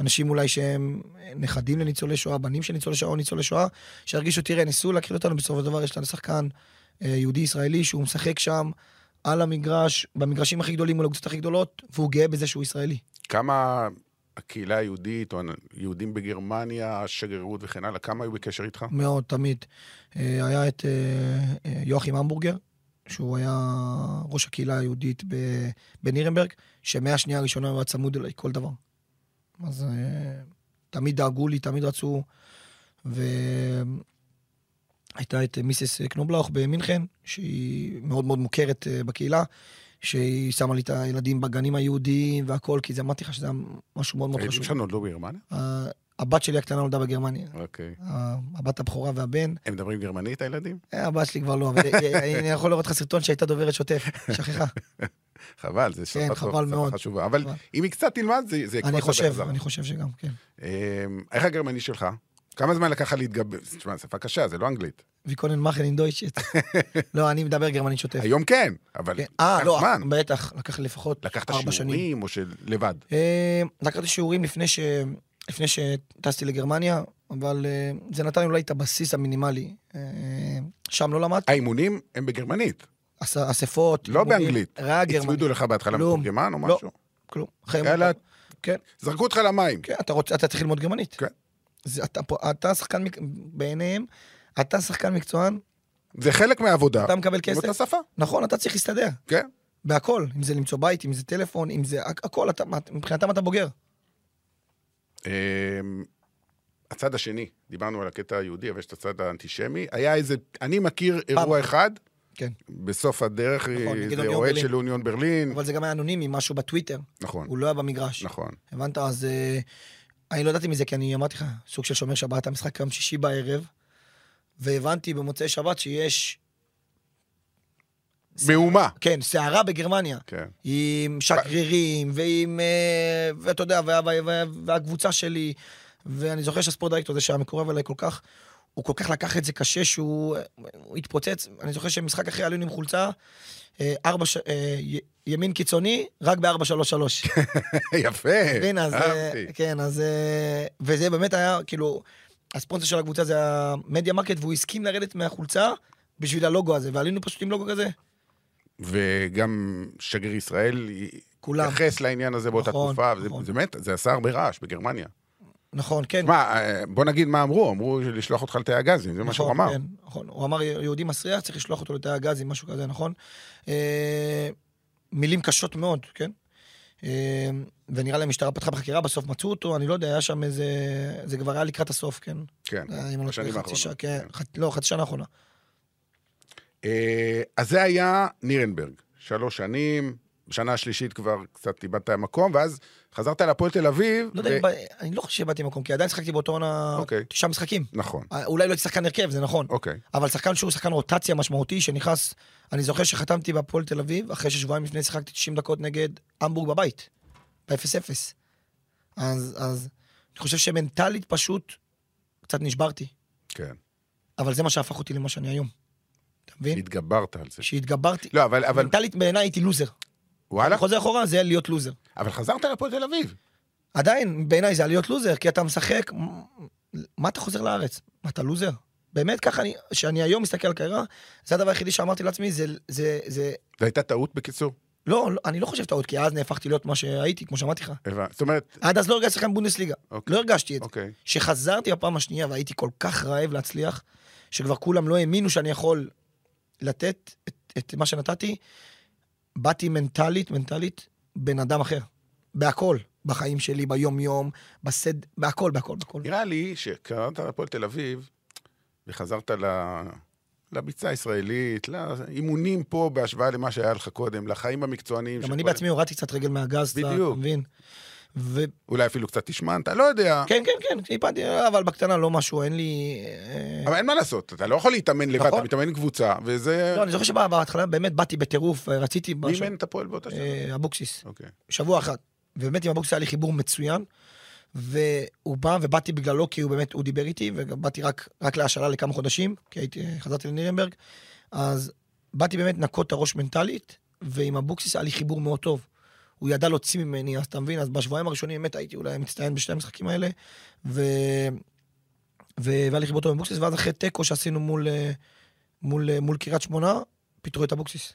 אנשים אולי שהם נכדים לניצולי שואה, בנים של ניצולי שואה או ניצולי שואה, שירגישו, תראה, ניסו להכיר אותנו, בסופו של דבר יש לנו שחקן אה, יהודי-ישראלי שהוא משחק שם על המגרש, במגרשים הכי גדולים מול הקבוצות הכי גדולות, והוא גאה בזה שהוא ישראלי.
כמה הקהילה היהודית, או יהודים בגרמניה, השגרירות וכן הלאה, כמה היו בקשר איתך?
מאוד, תמיד. אה, היה את אה, אה, יואכים המבורגר, שהוא היה ראש הקהילה היהודית בנירנברג, שמהשנייה הראשונה הוא היה צמוד אליי כל דבר. אז תמיד דאגו לי, תמיד רצו, והייתה את מיסס קנובלאוך במינכן, שהיא מאוד מאוד מוכרת בקהילה, שהיא שמה לי את הילדים בגנים היהודיים והכל, כי זה אמרתי לך שזה היה משהו מאוד מאוד
הילדים
חשוב.
שלך נולדו בגרמניה?
ה- הבת שלי הקטנה נולדה בגרמניה.
אוקיי.
הבת הבכורה והבן.
הם מדברים גרמנית, הילדים?
אה, הבת שלי כבר לא, אבל אני יכול לראות לך סרטון שהייתה דוברת שוטף, שכחה.
חבל, זה שפה
כן, חבל מאוד.
חשובה. אבל. אם היא קצת תלמד, זה יקפוץ
אני חושב. אני חושב שגם, כן.
אמ, איך הגרמני שלך? כמה זמן לקח לך להתגבר? תשמע, שפה קשה, זה לא אנגלית.
ויקונן מאכן אין דויטשט. לא, אני מדבר גרמנית שוטף.
היום כן, אבל
כן. אה,
לקח
לא,
זמן.
בטח, לקח לי לפחות
לקחת
ארבע שנים.
שיעורים או של לבד?
אה, לקחתי שיעורים לפני ש... לפני שטסתי לגרמניה, אבל אה, זה נתן לי אולי את הבסיס המינימלי. שם לא למדתי,
האימונים הם בגרמנית,
אס- אספות.
לא באנגלית.
רק גרמנית.
הצמידו לך בהתחלה
כלום.
מתורגמן או
לא.
משהו?
כלום. אחרי-
יאללה.
כן,
זרקו אותך למים.
כן, אתה צריך ללמוד גרמנית.
כן.
אתה, שחקן, בעיניהם, אתה שחקן מקצוען,
זה חלק מהעבודה.
אתה מקבל כסף.
אותה שפה,
נכון, אתה צריך להסתדר.
כן.
בהכל, אם זה למצוא בית, אם זה טלפון, אם זה הכ- הכל, אתה, מבחינתם אתה בוגר.
אמ, הצד השני, דיברנו על הקטע היהודי, אבל יש את הצד האנטישמי. היה איזה, אני מכיר אירוע אחד,
כן.
בסוף הדרך,
נכון, נגד
זה אוהד. של אוניון ברלין.
אבל זה גם היה אנונימי, משהו בטוויטר.
נכון,
הוא לא היה במגרש.
נכון.
הבנת? אז אה, אני לא ידעתי מזה, כי אני אמרתי לך, סוג של שומר שבת, המשחק יום שישי בערב, והבנתי במוצאי שבת שיש,
מהומה.
כן, סערה בגרמניה.
כן.
עם שגרירים, ועם, אה, ואתה יודע, וה, וה, וה, והקבוצה שלי, ואני זוכר שהספורט דירקטור, זה שהיה מקורב אליי כל כך, הוא כל כך לקח את זה קשה שהוא הוא התפוצץ. אני זוכר שמשחק אחרי עלינו עם חולצה, אה, ארבע, ש- אה, ימין קיצוני, רק ב-4-3-3.
יפה, אהבתי.
כן, אז... וזה באמת היה, כאילו, הספונסר של הקבוצה זה המדיה מרקט, והוא הסכים לרדת מהחולצה בשביל הלוגו הזה, ועלינו פשוט עם לוגו כזה.
וגם שגריר ישראל
כולם.
התייחס לעניין הזה באותה
נכון,
תקופה,
נכון.
זה באמת, זה עשה הרבה רעש בגרמניה.
נכון, כן.
מה, בוא נגיד מה אמרו, אמרו לשלוח אותך לתאי הגזים, זה מה שהוא
נכון,
אמר.
כן, נכון. הוא אמר, יהודי מסריח, צריך לשלוח אותו לתאי הגזים, משהו כזה, נכון? אה, מילים קשות מאוד, כן? אה, ונראה לי המשטרה פתחה בחקירה, בסוף מצאו אותו, אני לא יודע, היה שם איזה... זה כבר היה לקראת הסוף, כן?
כן,
אני לא
בשנים האחרונות,
כן.
כן.
לא, חצי שנה האחרונה.
אה, אז זה היה נירנברג, שלוש שנים, בשנה השלישית כבר קצת איבדת מקום, ואז חזרת להפועל תל אביב.
לא יודע,
ו-
אם בא- אני לא חושב שבאתי מקום, כי עדיין שיחקתי באותו עונה
אוקיי.
תשעה משחקים.
נכון,
אה, אולי לא הייתי שחקן הרכב, זה נכון.
אוקיי.
אבל שחקן שהוא שחקן רוטציה משמעותי, שנכנס... אני זוכר שחתמתי בהפועל תל אביב, אחרי ששבועיים לפני שיחקתי 90 דקות נגד המבורג בבית, ב-0-0. אז, אז אני חושב שמנטלית פשוט קצת נשברתי,
כן,
אבל זה מה שהפך אותי למה שאני היום. אתה מבין?
התגברת על זה.
שהתגברתי.
לא, אבל, אבל,
מנטלית בעיניי הייתי לוזר.
וואלה,
חוזר אחורה, זה להיות לוזר.
אבל חזרת להפועל תל אביב.
עדיין, בעיניי זה להיות לוזר, כי אתה משחק, מה אתה חוזר לארץ? מה, אתה לוזר? באמת ככה, אני, שאני היום מסתכל על קריירה, זה הדבר היחידי שאמרתי לעצמי, זה, זה, זה,
זו הייתה טעות בקיצור.
לא, לא, אני לא חושב טעות, כי אז נהפכתי להיות מה שהייתי, כמו שאמרתי לך.
הבנתי. זאת אומרת,
עד אז לא הרגשתי שחקן בונדסליגה.
אוקיי.
לא הרגשתי את זה.
אוקיי.
כשחזרתי בפעם השנייה והייתי כל כך רעב להצליח, שכבר כולם לא האמינו שאני יכול לתת את, את מה שנתתי, באתי מנטלית, מנטלית, בן אדם אחר. בהכל. בחיים שלי, ביום-יום, בסד... בהכל, בהכל, בהכל.
נראה לי שקראת להפועל תל אביב, וחזרת ל... לביצה הישראלית, לאימונים פה בהשוואה למה שהיה לך קודם, לחיים המקצועניים.
גם
של
אני בעצמי הורדתי קצת רגל מהגז, אתה
בדיוק.
מבין? וכן,
אולי אפילו קצת תשמנת, לא יודע.
כן, כן, איבדתי, אבל בקטנה לא משהו, אין לי... אה,
אבל אין מה לעשות, אתה לא יכול להתאמן לבד,
נכון.
אתה מתאמן עם קבוצה, וזה...
לא, אני זוכר שבהתחלה באמת באתי בטירוף, רציתי...
מי אימן את הפועל באותה שנה?
אה, אבוקסיס.
אוקיי.
שבוע אחד. ובאמת עם אבוקסיס היה לי חיבור מצוין. והוא בא ובאתי בגללו, כי הוא באמת, הוא דיבר איתי, וגם באתי רק, רק להשאלה לכמה חודשים, כי הייתי, חזרתי לנירנברג. אז באתי באמת לנקות את הראש מנטלית, ועם אבוקסיס היה לי חיבור מאוד טוב. הוא ידע להוציא ממני, אז אתה מבין? אז בשבועיים הראשונים באמת הייתי אולי מצטיין בשני המשחקים האלה, ו... ו... והיה לי חיבור טוב עם אבוקסיס, ואז אחרי תיקו שעשינו מול, אה, מול, אה, מול קריית שמונה, פיטרו את אבוקסיס.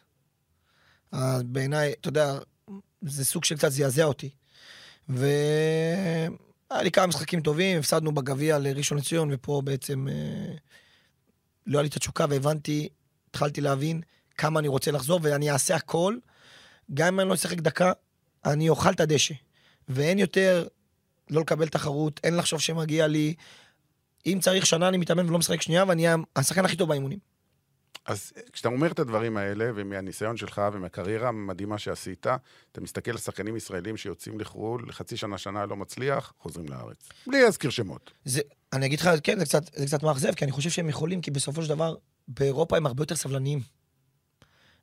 אז בעיניי, אתה יודע, זה סוג של קצת זעזע אותי. והיה לי כמה משחקים טובים, הפסדנו בגביע לראשון לציון, ופה בעצם אה, לא היה לי את התשוקה, והבנתי, התחלתי להבין כמה אני רוצה לחזור, ואני אעשה הכל. גם אם אני לא אשחק דקה, אני אוכל את הדשא. ואין יותר לא לקבל תחרות, אין לחשוב שמגיע לי. אם צריך שנה אני מתאמן ולא משחק שנייה, ואני השחקן הכי טוב באימונים.
אז כשאתה אומר את הדברים האלה, ומהניסיון שלך ומהקריירה המדהימה שעשית, אתה מסתכל על שחקנים ישראלים שיוצאים לחו"ל, לחצי שנה, שנה לא מצליח, חוזרים לארץ. בלי להזכיר שמות.
זה, אני אגיד לך, כן, זה קצת, זה קצת מאכזב, כי אני חושב שהם יכולים, כי בסופו של דבר, באירופה הם הרבה יותר סבלניים.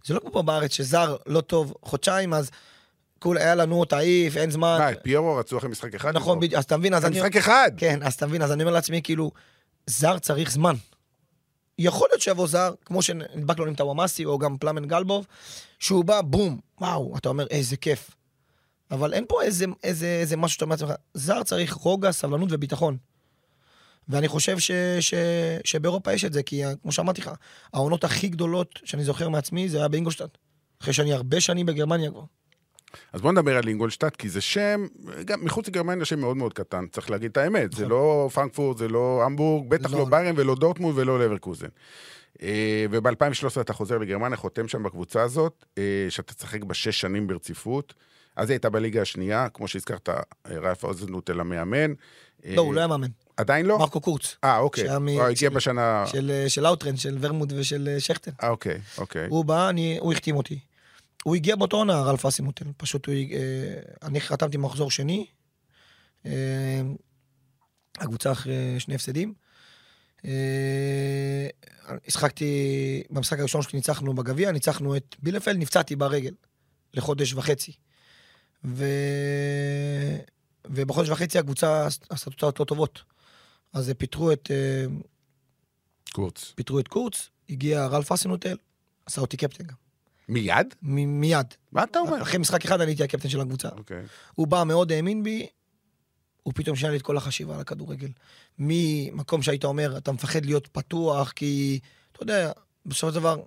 זה לא כמו פה בארץ, שזר לא טוב חודשיים, אז כול היה לנו תעיף, אין זמן.
מה, את פיירו רצו אחרי משחק אחד?
נכון, בדיוק, אז אתה מבין, אז אני...
משחק אחד!
כן, אז אתה מבין, אז אני אומר לעצמי, כאילו, זר צריך זמן. יכול להיות שיבוא זר, כמו שנדבק לו עם טוואמאסי, או גם פלאמן גלבוב, שהוא בא, בום, וואו, אתה אומר, איזה כיף. אבל אין פה איזה, איזה, איזה משהו שאתה אומר לעצמך, זר צריך רוגע, סבלנות וביטחון. ואני חושב ש, ש, שבאירופה יש את זה, כי כמו שאמרתי לך, העונות הכי גדולות שאני זוכר מעצמי, זה היה באינגולשטאט. אחרי שאני הרבה שנים בגרמניה כבר.
אז בוא נדבר על אינגולשטאט, כי זה שם, גם מחוץ לגרמניה שם מאוד מאוד קטן, צריך להגיד את האמת. זה לא פרנקפורט, זה לא המבורג, בטח
לא.
לא ביירן ולא דורטמונד ולא לברקוזן. אה, וב-2013 אתה חוזר לגרמניה, חותם שם בקבוצה הזאת, אה, שאתה תשחק בה שש שנים ברציפות. אז היא הייתה בליגה השנייה, כמו שהזכרת, אה, ראלף הזנהוטל המאמן.
לא, הוא לא היה מאמן.
עדיין לא?
מרקו קורץ.
אה, אוקיי.
שהיה מ-
הוא הגיע
של-
בשנה...
של, של לאוטרן, של ורמוט ושל שכטר.
אה, אוקיי, אוקיי.
הוא בא, אני, הוא החתים אותי. הוא הגיע באותו עונה, רלף אסימוטל. פשוט הוא, אה, אני חתמתי מחזור שני. אה, הקבוצה אחרי שני הפסדים. אה, השחקתי, במשחק הראשון שלי ניצחנו בגביע, ניצחנו את בילפלד, נפצעתי ברגל לחודש וחצי. ו... ובחודש וחצי הקבוצה עשתה תוצאות לא טובות. אז פיטרו את,
קורץ.
פיטרו את קורץ, הגיע רלף אסינוטל, עשה אותי קפטן גם.
מיד?
מ- מיד.
מה אתה אומר?
אחרי משחק אחד אני הייתי הקפטן של הקבוצה.
אוקיי.
הוא בא, מאוד האמין בי, הוא פתאום שינה לי את כל החשיבה על הכדורגל. ממקום שהיית אומר, אתה מפחד להיות פתוח, כי, אתה יודע, בסופו של דבר,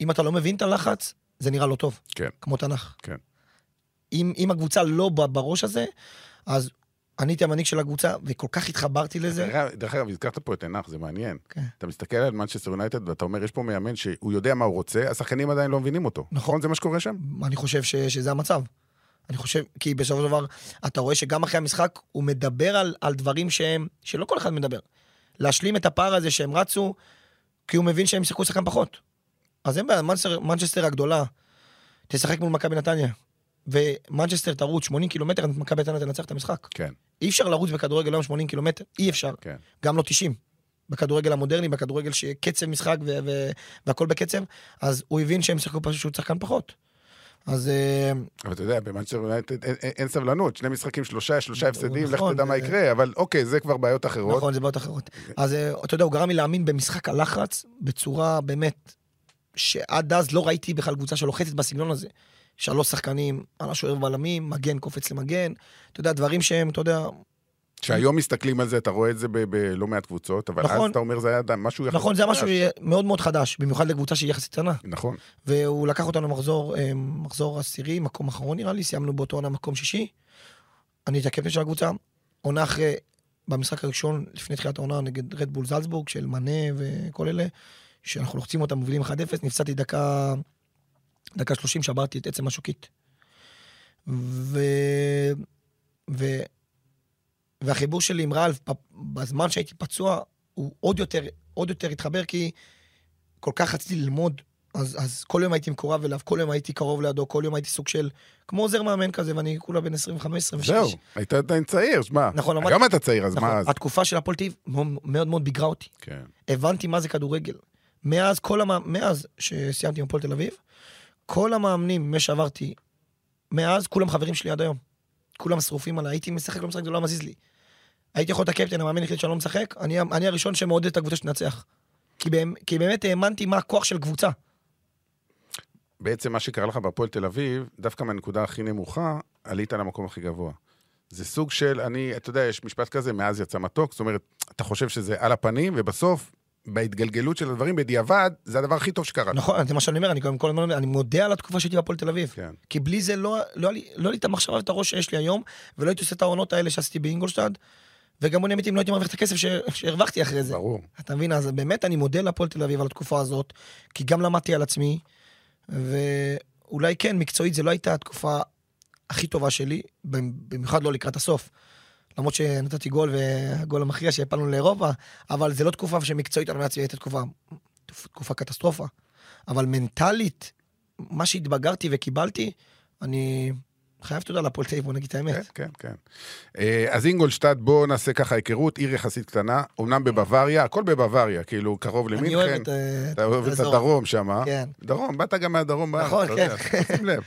אם אתה לא מבין את הלחץ, זה נראה לא טוב,
כן.
כמו תנ"ך.
כן.
אם, אם הקבוצה לא בראש הזה, אז אני הייתי המנהיג של הקבוצה, וכל כך התחברתי לזה.
דרך אגב- הזכרת פה את ענח, זה מעניין.
כן.
אתה מסתכל על מנצ'סטר יונייטד ואתה אומר, יש פה מאמן שהוא יודע מה הוא רוצה, השחקנים עדיין לא מבינים אותו. נכון? זה מה שקורה שם?
אני חושב ש, שזה המצב. אני חושב, כי בסופו של דבר, אתה רואה שגם אחרי המשחק, הוא מדבר על, על דברים שהם, שלא כל אחד מדבר. להשלים את הפער הזה שהם רצו, כי הוא מבין שהם שיחקו שחקן פחות. אז אין בעיה, מנצ'סטר הגדולה, תשחק מול מכבי נתניה, ומנצ'סטר תרוץ 80 קילומטר, מכבי נתניה תנצח את המשחק.
כן,
אי אפשר לרוץ בכדורגל היום 80 קילומטר, אי אפשר.
כן.
גם לא 90. בכדורגל המודרני, בכדורגל שקצב משחק ו- ו- והכל בקצב, אז הוא הבין שהם שיחקו פשוט שהוא שחקן פחות. אז אה,
אבל אתה יודע, במנצ'סטר יונייטד אין- סבלנות, שני משחקים, שלושה, שלושה הפסדים, לך
נכון,
תדע מה יקרה, אבל אוקיי, זה כבר בעיות אחרות.
נכון, זה בעיות אחרות. אז אה, אתה יודע, הוא גרם לי להאמין במשחק הלחץ בצורה באמת, שעד אז לא ראיתי בכלל קבוצה שלוחצת בסגנון הזה. שלוש שחקנים על השוער ובלמים, מגן קופץ למגן, אתה יודע, דברים שהם, אתה יודע,
שהיום מסתכלים על זה, אתה רואה את זה בלא מעט קבוצות, אבל אז
נכון.
אתה אומר, זה היה משהו יחסית
נכון, זה היה משהו
חדש.
מאוד מאוד חדש, במיוחד לקבוצה שהיא יחסית קטנה.
נכון.
והוא לקח אותנו מחזור, אה, מחזור עשירי, מקום אחרון נראה לי, סיימנו באותו עונה מקום שישי. אני הייתי הקפטן של הקבוצה. עונה אחרי, במשחק הראשון, לפני תחילת העונה, נגד רדבול זלצבורג, של מנה וכל אלה, שאנחנו לוחצים אותם, מובילים 1-0, נפצעתי דקה, דקה 30, שברתי את עצם השוקית. ו... ו... והחיבור שלי עם רלף, בזמן שהייתי פצוע, הוא עוד יותר, עוד יותר התחבר, כי כל כך רציתי ללמוד, אז, אז כל יום הייתי מקורב אליו, כל יום הייתי קרוב לידו, כל יום הייתי סוג של, כמו עוזר מאמן כזה, ואני כולה בן 25-26.
זהו, היית עדיין צעיר, שמע.
נכון, למדתי-
היום אתה צעיר, אז
נכון,
מה אז?
התקופה של הפועל מאוד מאוד מאוד ביגרה אותי.
כן.
הבנתי מה זה כדורגל. מאז כל המ... מאז שסיימתי עם הפועל תל אביב, כל המאמנים, מה שעברתי, מאז כולם חברים שלי עד היום. כולם שרופים עליי, הייתי משחק, לא משחק, זה לא היה מזיז לי. הייתי יכול להיות הקפטן, המאמן החליט שאני לא משחק, אני, אני הראשון שמעודד את הקבוצה שתנצח. כי, כי באמת האמנתי מה הכוח של קבוצה.
בעצם מה שקרה לך בהפועל תל אביב, דווקא מהנקודה הכי נמוכה, עלית למקום הכי גבוה. זה סוג של, אני, אתה יודע, יש משפט כזה, מאז יצא מתוק, זאת אומרת, אתה חושב שזה על הפנים, ובסוף, בהתגלגלות של הדברים, בדיעבד, זה הדבר הכי טוב שקרה.
נכון, זה מה שאני אומר, אני גם כל הזמן אני מודה על התקופה שהייתי בהפועל תל אביב.
כן.
כי בלי זה לא, לא, לא היה לי את המחשבה ואת הראש שיש לי היום, ולא הייתי עושה את העונות האלה שעשיתי באינגולשטד, וגם בוא נאמר אם לא הייתי מרוויח את הכסף ש... שהרווחתי אחרי זה.
ברור.
אתה מבין? אז באמת אני מודה להפועל תל אביב על התקופה הזאת, כי גם למדתי על עצמי, ואולי כן, מקצועית זו לא הייתה התקופה הכי טובה שלי, במיוחד לא לקראת הסוף. למרות שנתתי גול והגול המכריע שהפלנו לאירופה, אבל זה לא תקופה שמקצועית על מעצמי הייתה תקופה, תקופה קטסטרופה. אבל מנטלית, מה שהתבגרתי וקיבלתי, אני חייב תודה לפועל תל אביב, בוא נגיד את האמת.
כן, כן, כן. אה, אז אינגולשטאט, בואו נעשה ככה היכרות, עיר יחסית קטנה, אמנם בבוואריה, הכל בבוואריה, כאילו קרוב למינכן.
אני אוהב את האזור.
אתה אוהב את הדרום שם,
כן.
דרום, באת גם מהדרום בארץ,
נכון, כן.
שים לב.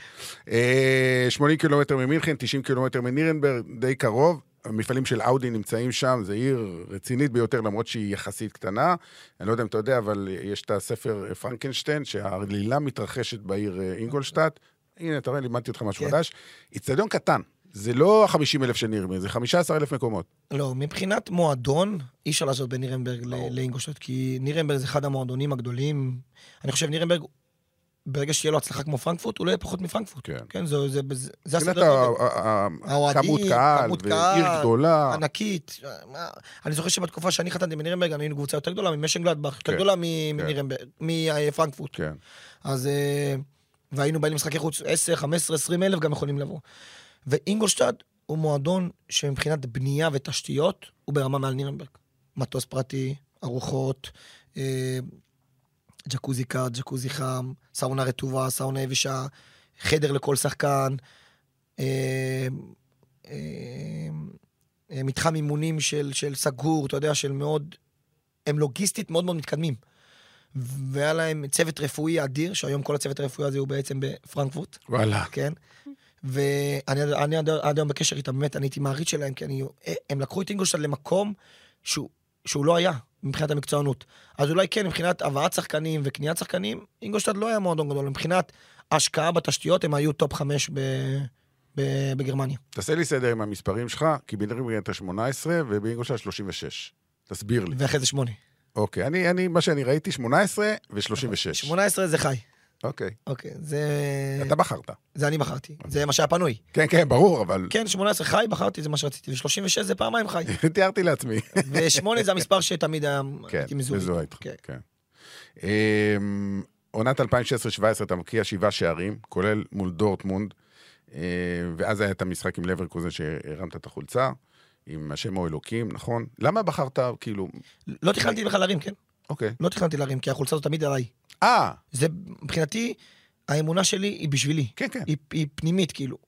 80 אה, קילומטר ממינכן, 90 קילומטר מנירנברג, די קרוב. המפעלים של אאודי נמצאים שם, זו עיר רצינית ביותר, למרות שהיא יחסית קטנה. אני לא יודע אם אתה יודע, אבל יש את הספר פרנקנשטיין, שהעלילה מתרחשת בעיר אה, אינגולשטאט. הנה, אתה רואה, לימדתי אותך משהו כן. חדש. איצטדיון קטן, זה לא ה-50 אלף של נירנברג, זה 15 אלף מקומות.
לא, מבחינת מועדון, אי אפשר לעשות בין נירנברג לאינגולשטאט, כי נירנברג זה אחד המועדונים הגדולים. אני חושב נירנברג ברגע שיהיה לו הצלחה כמו פרנקפורט, הוא לא יהיה פחות מפרנקפורט. כן. כן, זה, זה, זה, זה
הסדר. האוהדים, כמות קהל, ועיר גדולה.
ענקית. אני זוכר שבתקופה שאני חתנתי מנירנברג, היינו קבוצה יותר גדולה ממשנגלדבך, יותר כן, גדולה כן. מפרנקפורט. כן. אז... אה, והיינו באים למשחקי חוץ 10, 15, 20 אלף גם יכולים לבוא. ואינגולשטאד הוא מועדון שמבחינת בנייה ותשתיות, הוא ברמה מעל נירנברג. מטוס פרטי, ארוחות, אה, ג'קוזי קאט, ג'קוזי חם, סאונה רטובה, סאונה יבשה, חדר לכל שחקן, אה, אה, אה, מתחם אימונים של, של סגור, אתה יודע, של מאוד... הם לוגיסטית מאוד מאוד מתקדמים. והיה להם צוות רפואי אדיר, שהיום כל הצוות הרפואי הזה הוא בעצם בפרנקפורט.
וואלה.
כן. ואני עד היום בקשר איתם, באמת, אני הייתי מעריץ שלהם, כי אני, הם לקחו את אינגולשטד למקום שהוא, שהוא לא היה. מבחינת המקצוענות. אז אולי כן, מבחינת הבאת שחקנים וקניית שחקנים, אינגולשטד לא היה מועדון גדול. מבחינת השקעה בתשתיות, הם היו טופ חמש ב... בגרמניה.
תעשה לי סדר עם המספרים שלך, כי בנירנברג אתה 18 ובאינגולשטד 36. תסביר לי.
ואחרי זה 8.
אוקיי, אני, אני, מה שאני ראיתי, 18 ו-36.
18 זה חי.
אוקיי.
אוקיי, זה...
אתה בחרת.
זה אני בחרתי, זה מה שהיה פנוי.
כן, כן, ברור, אבל...
כן, 18 חי, בחרתי, זה מה שרציתי, ו-36 זה פעמיים חי.
תיארתי לעצמי.
ו-8 זה המספר שתמיד היה...
כן, מזוהה איתך. כן. כן. אמ, עונת 2016-2017 אתה מקיע שבעה שערים, כולל מול דורטמונד, אה, ואז היה את המשחק עם לברקוזן שהרמת את החולצה, עם השם או אלוקים, נכון? למה בחרת, כאילו...
לא תכננתי בכלל להרים, כן.
אוקיי.
לא תכננתי להרים, כי החולצה הזאת תמיד עליי.
אה.
זה, מבחינתי, האמונה שלי היא בשבילי.
כן, כן.
היא, היא פנימית, כאילו.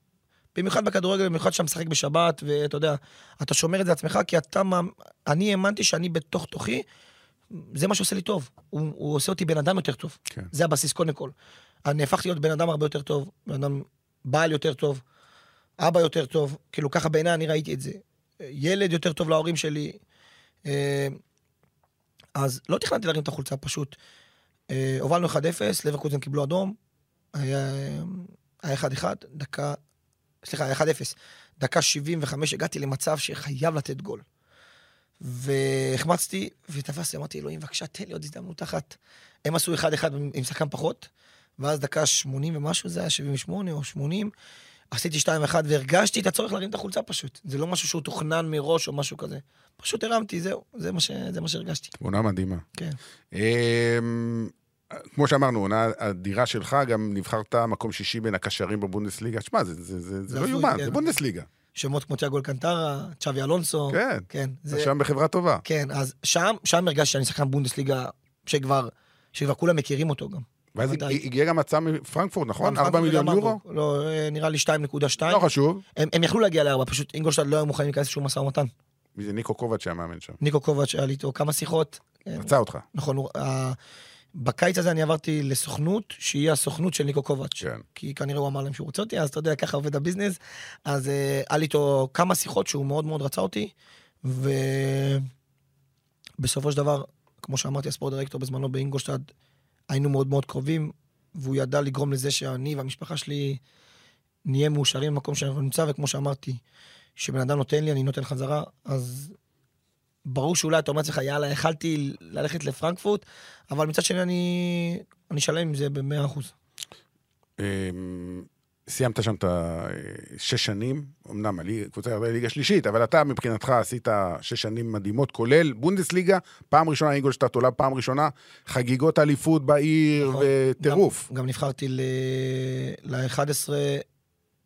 במיוחד בכדורגל, במיוחד שאתה משחק בשבת, ואתה יודע, אתה שומר את זה לעצמך, כי אתה... אני האמנתי שאני בתוך תוכי, זה מה שעושה לי טוב. הוא, הוא עושה אותי בן אדם יותר טוב.
כן.
זה הבסיס קודם כל. אני הפכתי להיות בן אדם הרבה יותר טוב, בן אדם בעל יותר טוב, אבא יותר טוב, כאילו ככה בעיניי אני ראיתי את זה. ילד יותר טוב להורים שלי. אה, אז לא תכננתי להרים את החולצה, פשוט. אה, הובלנו 1-0, לברקוזן קיבלו אדום, היה 1-1, דקה, סליחה, היה 1-0. דקה 75 הגעתי למצב שחייב לתת גול. והחמצתי, ותפסתי, אמרתי, אלוהים, בבקשה, תן לי עוד הזדמנות אחת. הם עשו 1-1 עם שחקן פחות, ואז דקה 80 ומשהו, זה היה 78 או 80, עשיתי 2-1 והרגשתי את הצורך להרים את החולצה פשוט. זה לא משהו שהוא תוכנן מראש או משהו כזה. פשוט הרמתי, זהו, זה מה, ש... זה מה שהרגשתי.
תמונה מדהימה.
כן.
כמו שאמרנו, עונה אדירה שלך, גם נבחרת מקום שישי בין הקשרים בבונדסליגה. שמע, זה, זה, זה, זה לא יאומן, כן. זה בונדסליגה.
שמות כמו תיאגו אלקנטרה, צ'אבי אלונסו.
כן,
כן.
זה שם בחברה טובה.
כן, אז שם, שם הרגשתי שאני שחקן בונדסליגה שכבר, שכבר כולם מכירים אותו גם.
ואז הגיע גם הצעה מפרנקפורט, נכון? 4 מיליון יורו?
לא, נראה לי 2.2.
לא חשוב.
הם, הם יכלו להגיע ל-4, פשוט אינגולשטד לא היו מוכנים להיכנס לשום משא ומתן.
מי זה ניקו קובץ' שהיה מאמן שם?
ניקו קובץ' היה לי איתו כמה שיחות.
רצה אותך.
נכון, בקיץ הזה אני עברתי לסוכנות, שהיא הסוכנות של ניקו קובץ'.
כן.
כי כנראה הוא אמר להם שהוא רוצה אותי, אז אתה יודע, ככה עובד הביזנס. אז אה, היה לי איתו כמה שיחות שהוא מאוד מאוד רצה אותי, ובסופו של דבר, כמו שאמרתי, הספורט דירקטור בזמנו באינגושטד, היינו מאוד מאוד קרובים, והוא ידע לגרום לזה שאני והמשפחה שלי נהיה מאושרים במקום שאנחנו נמצא, וכמו שאמרתי, כשבן אדם נותן לי, אני נותן חזרה, אז ברור שאולי אתה אומר לעצמך, יאללה, יכלתי ללכת לפרנקפורט, אבל מצד שני אני, אני שלם עם זה במאה אחוז.
אמ, סיימת שם את השש שנים, אמנם קבוצה ירדה לליגה שלישית, אבל אתה מבחינתך עשית שש שנים מדהימות, כולל בונדסליגה, פעם ראשונה אינגולשטאט עולה פעם ראשונה, חגיגות אליפות בעיר
נכון.
וטירוף.
גם, גם נבחרתי ל-11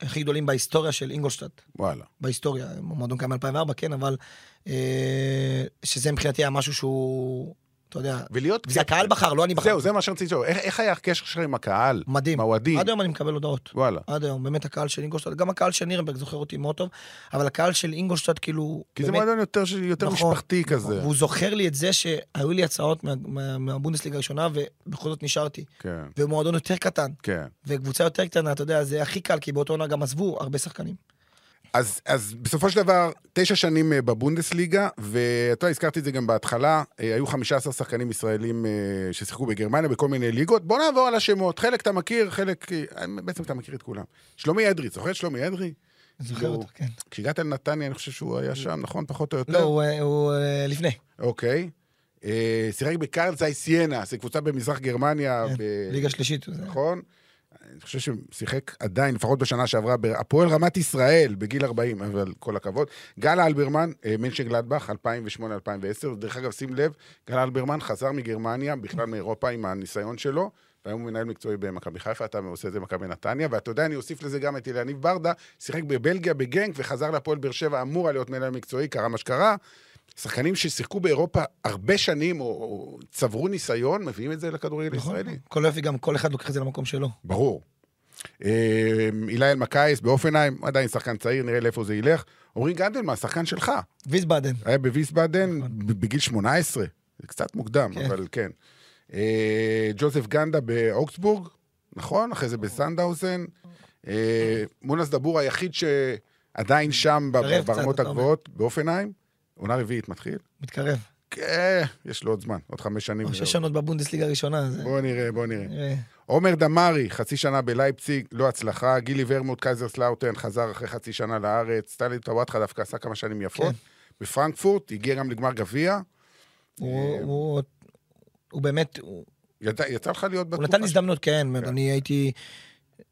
הכי גדולים בהיסטוריה של אינגולשטאט.
וואלה.
בהיסטוריה, מועדון קיים מ-2004, כן, אבל אה, שזה מבחינתי היה משהו שהוא, אתה יודע,
ולהיות...
זה הקהל בחר, לא אני בחרתי.
זהו, זה מה שרציתי לשאול. איך, איך היה הקשר שלך עם הקהל?
מדהים.
עם האוהדים?
עד היום אני מקבל הודעות.
וואלה.
עד היום, באמת הקהל של אינגולשטאט, גם הקהל של נירנברג זוכר אותי מאוד טוב, אבל הקהל של אינגולשטאט כאילו...
כי זה
באמת-
מועדון יותר, יותר
נכון,
משפחתי. כזה.
והוא זוכר לי את זה שהיו לי הצעות מה- מה- מהבונדסליגה הראשונה, ובכל זאת נשארתי.
כן,
ומועדון יותר קטן,
כן.
וקבוצה יותר קטנה, אתה יודע, זה הכי קל, כי באותו עונה גם עזבו הרבה שחקנים.
אז, אז בסופו של דבר, תשע שנים אה, בבונדסליגה, ואתה הזכרתי את זה גם בהתחלה, אה, היו 15 שחקנים ישראלים אה, ששיחקו בגרמניה בכל מיני ליגות. בוא נעבור על השמות, חלק אתה מכיר, חלק... בעצם אתה מכיר את כולם. שלומי אדרי, זוכר את שלומי אדרי?
זוכר אותו, כן.
כשהגעת לנתניה, אני חושב שהוא היה שם, נכון? פחות או יותר?
לא, הוא, הוא לפני.
אוקיי. שיחק בקרל זי סיינה, זו קבוצה במזרח גרמניה.
כן,
ב...
ליגה שלישית. זה-
נכון? אני חושב ששיחק עדיין, לפחות בשנה שעברה, בהפועל רמת ישראל, בגיל 40, אבל כל הכבוד. גל אלברמן, מנשן גלדבך, 2008-2010. דרך אגב, שים לב, גל אלברמן חזר מגרמניה, בכלל מאירופה, עם הניסיון שלו, והיום הוא מנהל מקצועי במכבי חיפה, אתה עושה את זה במכבי נתניה, ואתה יודע, אני אוסיף לזה גם את אליניב ברדה, שיחק בבלגיה, בגנק, וחזר להפועל באר שבע, אמור היה להיות מנהל מקצועי, קרה מה שקרה. שחקנים ששיחקו באירופה הרבה שנים, או, או צברו ניסיון, מביאים את זה לכדורגל
נכון.
הישראלי.
כל יופי, גם כל אחד לוקח את זה למקום שלו.
ברור. אה, אילי אלמקייס באופנהיים, עדיין שחקן צעיר, נראה לאיפה זה ילך. עמרי גנדלמן, שחקן שלך,
ויסבאדן.
היה בוויסבאדן ב- בגיל 18, זה קצת מוקדם,
כן.
אבל כן. אה, ג'וזף גנדה באוקסבורג, נכון? אחרי זה בסנדהאוזן. אה, מונס דבור היחיד שעדיין שם ברמות. הגבוהות, בהופנהיים. עונה רביעית מתחיל.
מתקרב.
כן, יש לו עוד זמן, עוד חמש שנים.
או שש שנות בבונדסליגה הראשונה. זה-
בוא נראה, בוא נראה.
נראה.
עומר דמארי, חצי שנה בלייפציג, לא הצלחה. גילי ורמוט, קייזרסלאוטרן, חזר אחרי חצי שנה לארץ. טאלב טוואטחה דווקא עשה כמה שנים יפות.
כן.
בפרנקפורט, הגיע גם לגמר גביע.
הוא- הוא- הוא באמת, הוא
יצא, יצא לך להיות
הוא
בתקופה
נתן הזדמנות, כן.
כן.
אני הייתי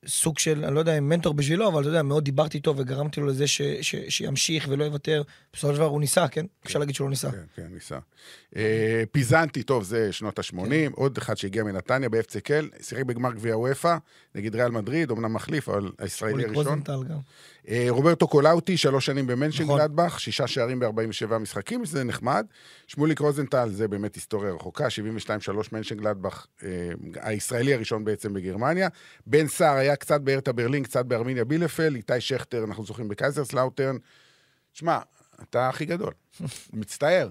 סוג של, אני לא יודע אם מנטור בשבילו, אבל אתה יודע, מאוד דיברתי איתו וגרמתי לו לזה ש- ש- שימשיך ולא יוותר. בסופו של דבר הוא ניסה, כן? אפשר להגיד שהוא לא ניסה.
כן, כן, ניסה. אה, פיזנטי, טוב, זה שנות ה-80,
כן.
עוד אחד שהגיע מנתניה, קל, שיחק בגמר גביע וופא, נגד ריאל מדריד, אמנם מחליף, אבל הישראלי הראשון. אה, רוברטו קולאוטי, שלוש שנים במנשן
נכון.
גלדבך, שישה שערים ב-47 משחקים, שזה נחמד. שמוליק רוזנטל, זה באמת היסטוריה רחוקה, 72-3 מנשן גלדבך, אה, הישראלי הראשון בעצם בגרמניה. בן סהר היה קצת בהרטה ברלין, קצת בארמיניה בילפלד, איתי שכטר, אנחנו זוכרים בקייזרסלאוטרן. שמע, אתה הכי גדול. מצטער.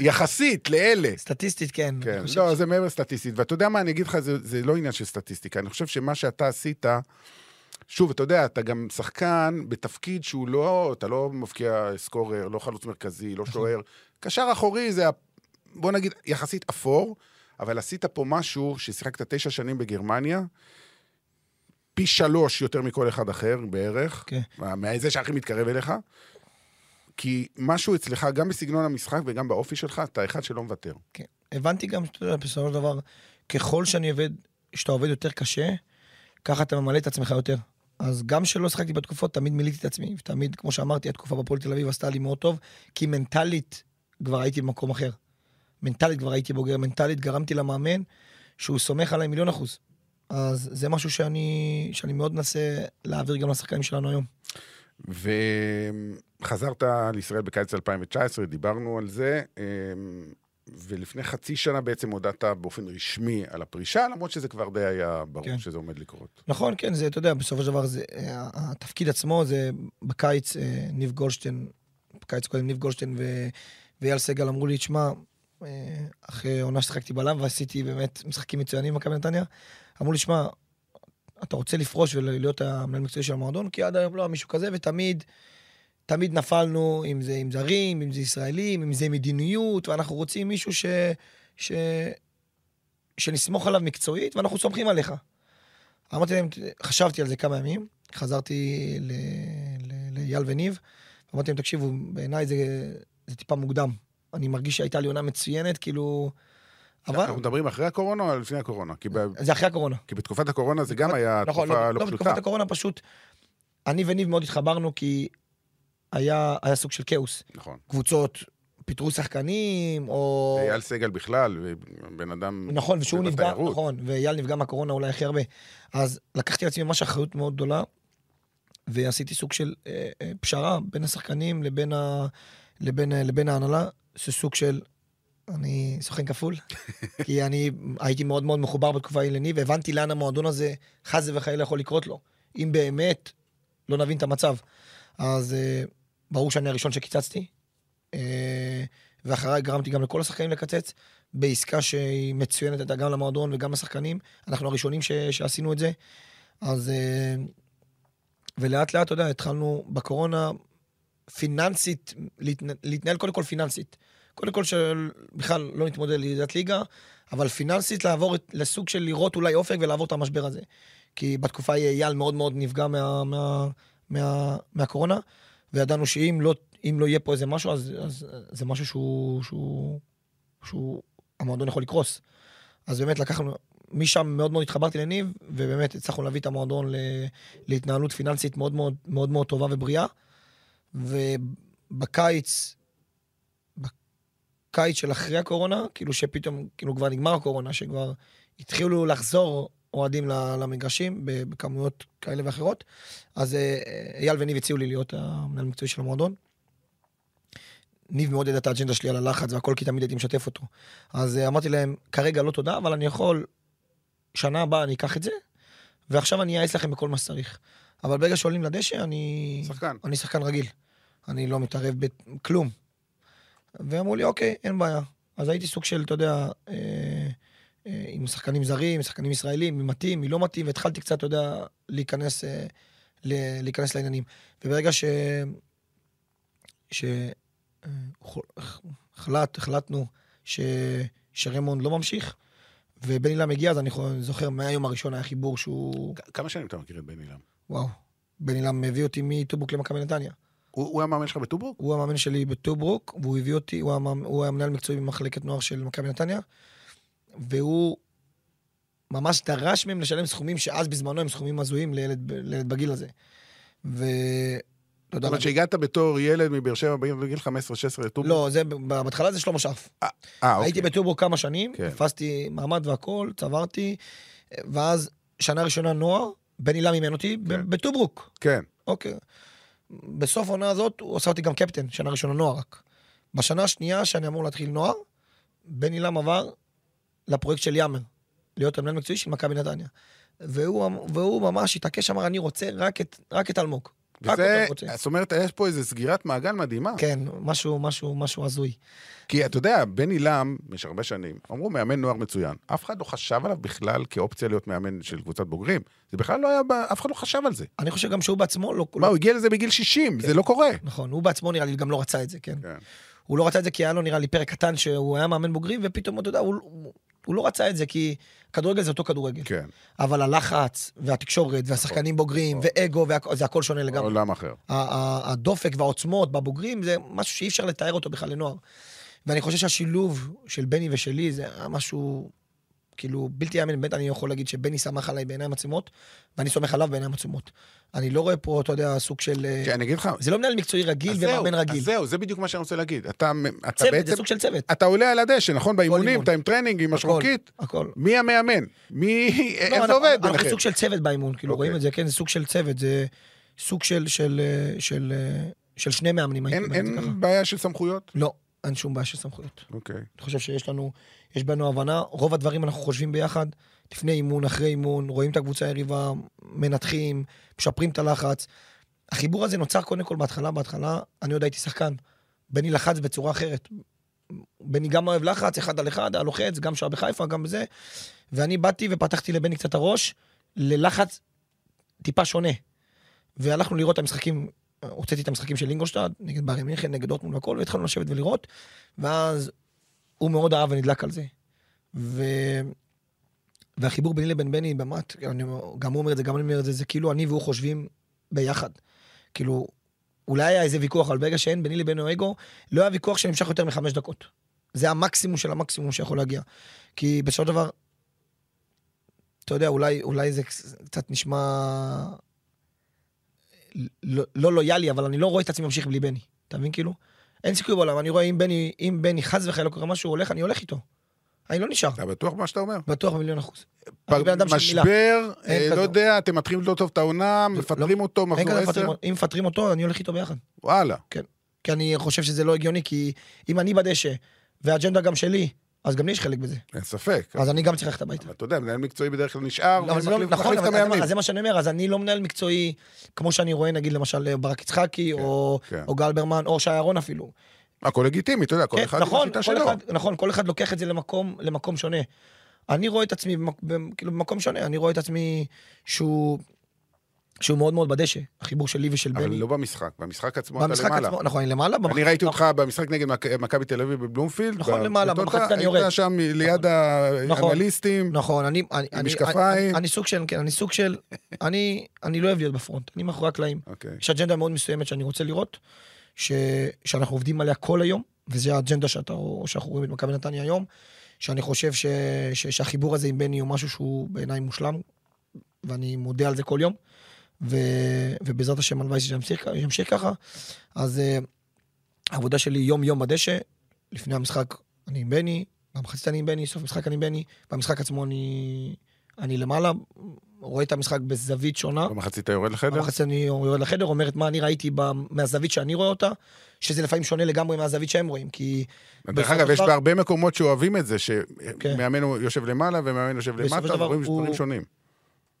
יחסית לאלה.
סטטיסטית, כן.
כן, לא, זה מעבר סטטיסטית. ואתה יודע מה, אני אגיד לך, זה, זה לא עניין של סטטיסטיקה. אני חושב שמה שאתה עשית, שוב, אתה יודע, אתה גם שחקן בתפקיד שהוא לא, אתה לא מבקיע סקורר, לא חלוץ מרכזי, לא שוער. קשר אחורי זה, בוא נגיד, יחסית אפור, אבל עשית פה משהו ששיחקת תשע שנים בגרמניה, פי שלוש יותר מכל אחד אחר בערך,
כן.
מהזה שהכי מתקרב אליך. כי משהו אצלך, גם בסגנון המשחק וגם באופי שלך, אתה אחד שלא מוותר.
כן. הבנתי גם, שאתה יודע, בסופו של דבר, ככל שאני עובד, שאתה עובד יותר קשה, ככה אתה ממלא את עצמך יותר. אז גם שלא שחקתי בתקופות, תמיד מילאתי את עצמי, ותמיד, כמו שאמרתי, התקופה בפועל תל אביב עשתה לי מאוד טוב, כי מנטלית כבר הייתי במקום אחר. מנטלית כבר הייתי בוגר, מנטלית גרמתי למאמן שהוא סומך עליי מיליון אחוז. אז זה משהו שאני, שאני מאוד מנסה להעביר גם לשחקנים שלנו היום.
וחזרת לישראל בקיץ 2019, דיברנו על זה, אמ, ולפני חצי שנה בעצם הודעת באופן רשמי על הפרישה, למרות שזה כבר די היה ברור
כן.
שזה עומד לקרות.
נכון, כן, זה, אתה יודע, בסופו של דבר, זה, אה, התפקיד עצמו זה בקיץ, אה, ניב גולדשטיין, בקיץ קודם ניב גולדשטיין ואייל סגל אמרו לי, תשמע, אה, אחרי עונה ששיחקתי בלם ועשיתי באמת משחקים מצוינים במכבי נתניה, אמרו לי, שמע, אתה רוצה לפרוש ולהיות המנהל מקצועי של המועדון? כי עד היום לא היה מישהו כזה, ותמיד, תמיד נפלנו, אם זה עם זרים, אם זה ישראלים, אם זה מדיניות, ואנחנו רוצים מישהו ש... ש... שנסמוך עליו מקצועית, ואנחנו סומכים עליך. אמרתי להם, חשבתי על זה כמה ימים, חזרתי ל- ל- לאייל וניב, אמרתי להם, תקשיבו, בעיניי זה, זה טיפה מוקדם. אני מרגיש שהייתה לי עונה מצוינת, כאילו, אבל
אנחנו מדברים אחרי הקורונה או לפני הקורונה? ב...
זה אחרי הקורונה.
כי בתקופת הקורונה זה גם היה
נכון,
תקופה
לא,
לא
לא,
פשוטה.
בתקופת הקורונה פשוט, אני וניב מאוד התחברנו, כי היה, היה סוג של כאוס.
נכון.
קבוצות פיטרו שחקנים, או...
אייל סגל בכלל, בן אדם...
נכון, ושהוא נפגע,
בתיירות.
נכון, ואייל נפגע מהקורונה אולי הכי הרבה. אז לקחתי לעצמי ממש אחריות מאוד גדולה, ועשיתי סוג של אה, אה, פשרה בין השחקנים לבין, ה, לבין, אה, לבין ההנהלה, שסוג של... אני סוכן כפול, כי אני הייתי מאוד מאוד מחובר בתקופה ההיא לניב, והבנתי לאן המועדון הזה חס וחלילה יכול לקרות לו. אם באמת לא נבין את המצב. אז אה, ברור שאני הראשון שקיצצתי, אה, ואחריי גרמתי גם לכל השחקנים לקצץ, בעסקה שהיא מצוינת הייתה גם למועדון וגם לשחקנים. אנחנו הראשונים ש, שעשינו את זה. אז... אה, ולאט לאט, אתה יודע, התחלנו בקורונה פיננסית, להתנ... להתנהל קודם כל פיננסית. קודם כל שבכלל לא נתמודד לידת ליגה, אבל פיננסית לעבור את- לסוג של לראות אולי אופק ולעבור את המשבר הזה. כי בתקופה אייל מאוד מאוד נפגע מה, מה, מה, מהקורונה, וידענו שאם לא, לא יהיה פה איזה משהו, אז, אז זה משהו שהוא, שהוא, שהוא, המועדון יכול לקרוס. אז באמת לקחנו, משם מאוד מאוד התחברתי לניב, ובאמת הצלחנו להביא את המועדון ל, להתנהלות פיננסית מאוד מאוד, מאוד מאוד טובה ובריאה. ובקיץ, בקיץ של אחרי הקורונה, כאילו שפתאום, כאילו כבר נגמר הקורונה, שכבר התחילו לחזור אוהדים למגרשים בכמויות כאלה ואחרות, אז אה, אייל וניב הציעו לי להיות המנהל המקצועי של המועדון. ניב מאוד ידע את האג'נדה שלי על הלחץ והכל, כי תמיד הייתי משתף אותו. אז אה, אמרתי להם, כרגע לא תודה, אבל אני יכול, שנה הבאה אני אקח את זה, ועכשיו אני אייעץ לכם בכל מה שצריך. אבל ברגע שעולים לדשא, אני...
שחקן.
אני שחקן רגיל. אני לא מתערב בכלום. ואמרו לי, אוקיי, אין בעיה. אז הייתי סוג של, אתה יודע, אה, עם שחקנים זרים, שחקנים ישראלים, מי מתאים, מי לא מתאים, והתחלתי קצת, אתה יודע, להיכנס, אה, להיכנס לעניינים. וברגע ש... ש... אה, החלט, החלטנו ש... שרמונד לא ממשיך, ובן אילם הגיע, אז אני זוכר מהיום הראשון היה חיבור שהוא...
כמה שנים אתה מכיר את בן אילם?
וואו. בן אילם הביא אותי מטוברוק למכבי נתניה.
הוא הוא המאמן שלך בטוברוק?
הוא המאמן שלי בטוברוק, והוא הביא אותי, הוא, המאמן, הוא היה מנהל מקצועי במחלקת נוער של מכבי נתניה, והוא ממש דרש מהם לשלם סכומים שאז בזמנו הם סכומים הזויים לילד, לילד בגיל הזה. ו...
זאת אומרת שהגעת בתור ילד מבאר שבע בגיל 15-16 לטוברוק?
לא, זה, בהתחלה זה שלמה שרף.
אה, אוקיי.
הייתי בטוברוק כמה שנים,
כן.
תפסתי מעמד והכל, צברתי, ואז שנה ראשונה נוער, בן הילה מימן אותי
כן.
בטוברוק.
כן.
אוקיי. בסוף העונה הזאת הוא עשה אותי גם קפטן, שנה ראשונה נוער רק. בשנה השנייה שאני אמור להתחיל נוער, בן אילם עבר לפרויקט של יאמר, להיות המנהל מקצועי של מכבי נתניה. והוא, והוא ממש התעקש, אמר, אני רוצה רק את, רק את אלמוג.
וזה. זאת אומרת, יש פה איזו סגירת מעגל מדהימה.
כן, משהו, משהו, משהו הזוי.
כי אתה יודע, בן עילם, במשך הרבה שנים, אמרו מאמן נוער מצוין. אף אחד לא חשב עליו בכלל כאופציה להיות מאמן של קבוצת בוגרים. זה בכלל לא היה, אף אחד לא חשב על זה.
אני חושב גם שהוא בעצמו לא...
מה,
לא
הוא הגיע לזה בגיל 60, זה לא קורה.
נכון, הוא בעצמו נראה לי גם לא רצה את זה, כן.
כן.
הוא לא רצה את זה כי היה לו נראה לי פרק קטן שהוא היה מאמן בוגרים, ופתאום, אתה יודע, הוא, הוא, לא רצה את זה כי כדורגל זה אותו כדורגל.
כן,
אבל הלחץ, והתקשורת, והשחקנים בוגרים, ואגו, והכ- זה הכל שונה לגמרי.
עולם אחר.
הדופק והעוצמות בבוגרים זה משהו שאי אפשר לתאר אותו בכלל לנוער. ואני חושב שהשילוב של בני ושלי זה משהו, כאילו, בלתי יאמן. באמת אני יכול להגיד שבני סומך עליי בעיניים עצומות, ואני סומך עליו בעיניים עצומות. אני לא רואה פה, אתה יודע, סוג של... אה,
כן, אני אגיד לך,
זה לא מנהל מקצועי רגיל ומאמן רגיל.
אז זהו, זה בדיוק מה שאני רוצה להגיד. אתה אתה
צוות,
בעצם,
זה סוג של צוות.
אתה עולה על הדשא, נכון? באימונים. אתה עם טרנינג, עם משרוקית.
הכל.
מי המאמן? מי...
לא,
איך זה
אנחנו-
עובד
אנחנו
ביניכם?
סוג של צוות באימון, כאילו,
אוקיי.
רואים את זה, כן, זה סוג של צוות, זה סוג של, של, אה, של, אה, של שני מאמנים, הייתי
אין-
אומר את זה ככה.
אין בעיה של סמכויות?
לא, אין שום בעיה של סמכויות.
אוקיי.
אני חושב שיש לנו, יש בנו הבנה, רוב הדברים אנחנו חושבים ביחד, לפני אימון, אחרי אימון, רואים את הקבוצה היריבה, מנתחים, משפרים את הלחץ. החיבור הזה נוצר קודם כל בהתחלה, בהתחלה, אני עוד הייתי שחקן. בני לחץ בצורה אחרת. בני גם אוהב לחץ, אחד על אחד, היה לוחץ, גם שעה בחיפה, גם בזה. ואני באתי ופתחתי לבני קצת הראש ללחץ טיפה שונה. והלכנו לראות את המשחקים, הוצאתי את המשחקים של אינגולשטד, נגד בארי מינכן, נגד דורטמונד והכל, והתחלנו לשבת ולראות. ואז הוא מאוד אהב ונדלק על זה. ו... והחיבור ביני לבין בני, באמת, אני, גם הוא אומר את זה, גם אני אומר את זה, זה כאילו אני והוא חושבים ביחד. כאילו, אולי היה איזה ויכוח, אבל ברגע שאין ביני לבינו אגו, לא היה ויכוח שנמשך יותר מחמש דקות. זה המקסימום של המקסימום שיכול להגיע. כי בסופו של דבר, אתה יודע, אולי, אולי זה קצת נשמע לא, לא לויאלי, אבל אני לא רואה את עצמי ממשיך בלי בני. אתה מבין כאילו? אין סיכוי בעולם, אני רואה אם בני, אם בני חס וחלילה קורה משהו, הולך, אני הולך איתו. אני לא נשאר.
אתה בטוח במה שאתה אומר?
בטוח במיליון אחוז.
משבר, אה. לא יודע, אתם מתחילים לא טוב את העונה, מפטרים אותו, מחזור
כזה
עשר?
מפטרים, אם מפטרים אותו, אני הולך איתו ביחד.
וואלה.
כי אני חושב שזה לא הגיוני, כי אם אני בדשא, והאג'נדה גם שלי, אז גם לי יש חלק בזה.
אין ספק.
אז אני גם צריך ללכת הביתה.
אבל אתה יודע, מנהל מקצועי בדרך כלל נשאר,
לא, זה לא,
ומחליף-
נכון,
את המאמנים.
אז זה מה שאני אומר, אז אני לא מנהל מקצועי, כמו שאני רואה, נגיד, למשל, ברק יצחקי, או
כן.
או גל ברמן, או שי אהרון אפילו.
הכל לגיטימי, אתה יודע, כל
כן,
אחד עם
נכון,
השיטה
כל
שלו.
אחד, נכון, כל אחד לוקח את זה למקום, למקום שונה. אני רואה את עצמי כאילו במקום שונה, אני רואה את עצמי שהוא, שהוא מאוד מאוד בדשא, החיבור שלי ושל
אבל
בני.
לא במשחק, במשחק עצמו אתה
במשחק
למעלה.
עצמו, נכון, אני למעלה.
אני
במחצית-
ראיתי אותך במשחק נגד מכ- מכבי תל אביב בבלומפילד.
נכון, למעלה, במחצית אני יורד.
היית שם ליד
נכון.
האנליסטים.
נכון, אני... אני- אני-
משקפיים.
אני- אני סוג של, כן, אני סוג של... אני אני לא אוהב להיות בפרונט, אני מאחורי הקלעים.
אוקיי.
יש אג'נדה מאוד מסוימת שאני רוצה לראות, ש... שאנחנו עובדים עליה כל היום, וזו האג'נדה שאתה, שאנחנו רואים את מכבי נתניה היום, שאני חושב ש... ש... שהחיבור הזה עם בני הוא משהו שהוא בעיניי מושלם, ואני מודה על זה כל יום, ו... ובעזרת השם הלוואי שימשיך ימשיך ככה. אז uh, העבודה שלי יום-יום בדשא, לפני המשחק אני עם בני, במחצית אני עם בני, סוף המשחק אני עם בני, במשחק עצמו אני, אני למעלה, רואה את המשחק בזווית שונה.
במחצית אתה יורד לחדר?
במחצית אני יורד לחדר, אומרת מה אני ראיתי ב- מהזווית שאני רואה אותה, שזה לפעמים שונה לגמרי מהזווית שהם רואים, כי...
דרך אגב,
של
יש
דבר-
בהרבה מקומות שאוהבים את זה,
כן.
שמאמן הוא יושב למעלה ומאמן יושב למטה,
דבר
ורואים דברים שונים.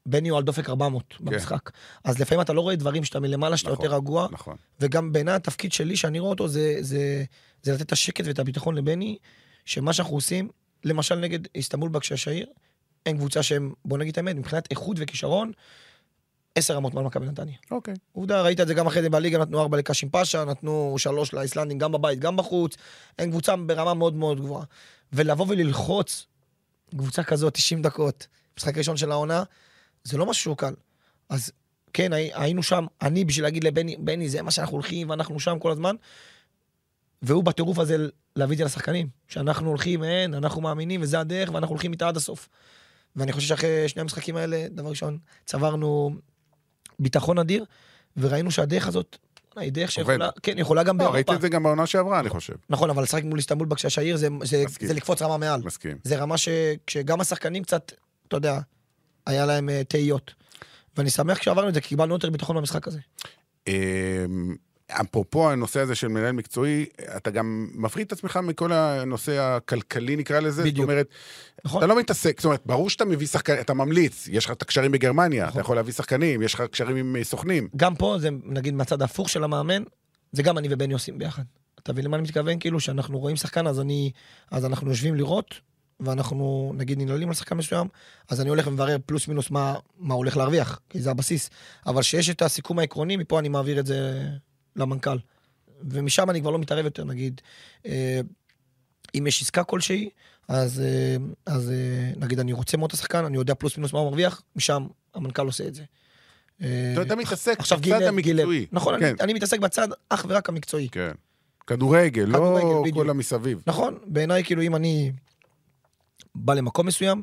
בני הוא על דופק 400 במשחק. אז לפעמים אתה לא רואה דברים שאתה מלמעלה, שאתה
נכון,
יותר רגוע,
נכון.
וגם בעיניי התפקיד שלי, שאני רואה אותו, זה, זה, זה לתת את השקט ואת הביטחון לבני, שמה שאנחנו עושים, למשל נגד איסטנבול בקששעיר, אין קבוצה שהם, בוא נגיד את האמת, מבחינת איכות וכישרון, עשר רמות מעל מכבי נתניה.
אוקיי.
עובדה, ראית את זה גם אחרי זה בליגה, נתנו ארבע לקאשים פאשה, נתנו שלוש לאיסלנדים, גם בבית, גם בחוץ. הם קבוצה ברמה מאוד מאוד גבוהה. ולבוא וללחוץ קבוצה כזאת 90 דקות, משחק ראשון של העונה, זה לא משהו שהוא קל. אז כן, הי- היינו שם, אני בשביל להגיד לבני, בני, זה מה שאנחנו הולכים, ואנחנו שם כל הזמן. והוא בטירוף הזה להביא את זה לשחקנים. שאנחנו הולכים, אין, אנחנו מאמינים, וזה הדרך, ואנחנו הולכים איתה עד הסוף. ואני חושב שאחרי שני המשחקים האלה, דבר ראשון, צברנו ביטחון אדיר, וראינו שהדרך הזאת, היא דרך שיכולה, כן, יכולה גם
לא,
באירופה.
ראיתי את זה גם בעונה שעברה, אני חושב.
נכון, אבל לשחק מול איסטנבול בקששעיר זה, זה,
מסכים.
זה לקפוץ רמה מעל.
מסכים.
זה רמה ש, שגם השחקנים קצת, אתה יודע, היה להם אה, תהיות. ואני שמח כשעברנו את זה, כי קיבלנו יותר ביטחון במשחק הזה.
אמ, אפרופו הנושא הזה של מנהל מקצועי, אתה גם מפריד את עצמך מכל הנושא הכלכלי, נקרא לזה. זאת
בדיוק.
אומרת,
נכון.
אתה לא מתעסק, זאת אומרת, ברור שאתה מביא שחקנים, אתה ממליץ, יש לך את הקשרים בגרמניה, אתה
נכון.
יכול להביא שחקנים, יש לך קשרים עם אה, סוכנים.
גם פה, זה נגיד מהצד ההפוך של המאמן, זה גם אני ובני עושים ביחד. אתה מבין למה אני מתכוון? כאילו, שאנחנו רואים שחקן, אז אני, אז אנחנו יושבים לראות, ואנחנו נגיד ננעלים על שחקן מסוים, אז אני הולך ומברר פלוס מינוס מה, מה הולך להרוויח, כי זה הבסיס. אבל שיש את הסיכום העקרוני, מפה אני מעביר את זה למנכ"ל. ומשם אני כבר לא מתערב יותר, נגיד, אה, אם יש עסקה כלשהי, אז, אה, אז אה, נגיד אני רוצה מאוד את השחקן, אני יודע פלוס מינוס מה הוא מרוויח, משם המנכ"ל עושה את זה. אה,
אתה אתה מתעסק בצד
גיל, גיל,
המקצועי.
נכון,
כן,
אני, אני מתעסק בצד אך ורק המקצועי.
כן. כדורגל, לא
כדורגל, בדיוק.
כל המסביב.
נכון, בעיניי כאילו אם אני בא למקום מסוים,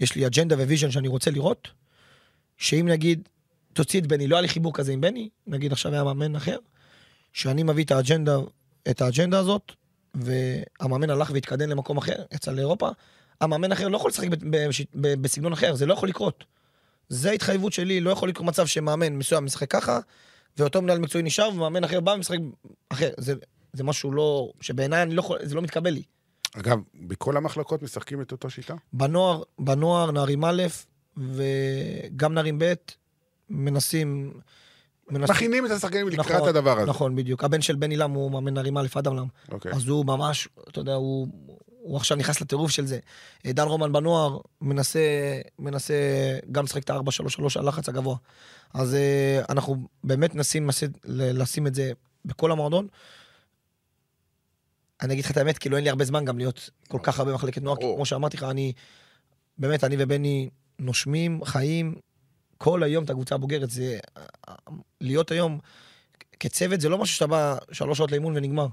יש לי אג'נדה ו-vision שאני רוצה לראות, שאם נגיד, תוציא את בני, לא היה לי חיבור כזה עם בני, נגיד עכשיו היה מאמן אחר, שאני מביא את האג'נדה, את האג'נדה הזאת, והמאמן הלך והתקדם למקום אחר, יצא לאירופה, המאמן אחר לא יכול לשחק בסגנון אחר, זה לא יכול לקרות. זה ההתחייבות שלי, לא יכול לקרות מצב שמאמן מסוים משחק ככה, ואותו מנהל מקצועי נשאר, ומאמן אחר בא ומשחק אחר. זה, זה משהו לא, שבעיניי לא זה לא מתקבל לי.
אגב, בכל המחלקות משחקים את אותו שיטה?
בנוער, בנוער נערים א', וגם נערים ב', מנסים... מנסים
מכינים את השחקנים לקראת
נכון,
הדבר הזה.
נכון, בדיוק. הבן של בני לם הוא מאמן נערים א', אדם לם.
אוקיי.
אז הוא ממש, אתה יודע, הוא, הוא עכשיו נכנס לטירוף של זה. דן רומן בנוער מנסה, מנסה גם לשחק את ה-4-3-3 הלחץ הגבוה. אז אה, אנחנו באמת מנסים לשים את זה בכל המועדון. אני אגיד לך את האמת, כאילו אין לי הרבה זמן גם להיות כל כך הרבה במחלקת נוער, כי. כמו שאמרתי לך, אני, באמת, אני ובני נושמים, חיים, כל היום את הקבוצה הבוגרת. זה, להיות היום כצוות זה לא משהו שאתה בא שלוש שעות לאימון ונגמר.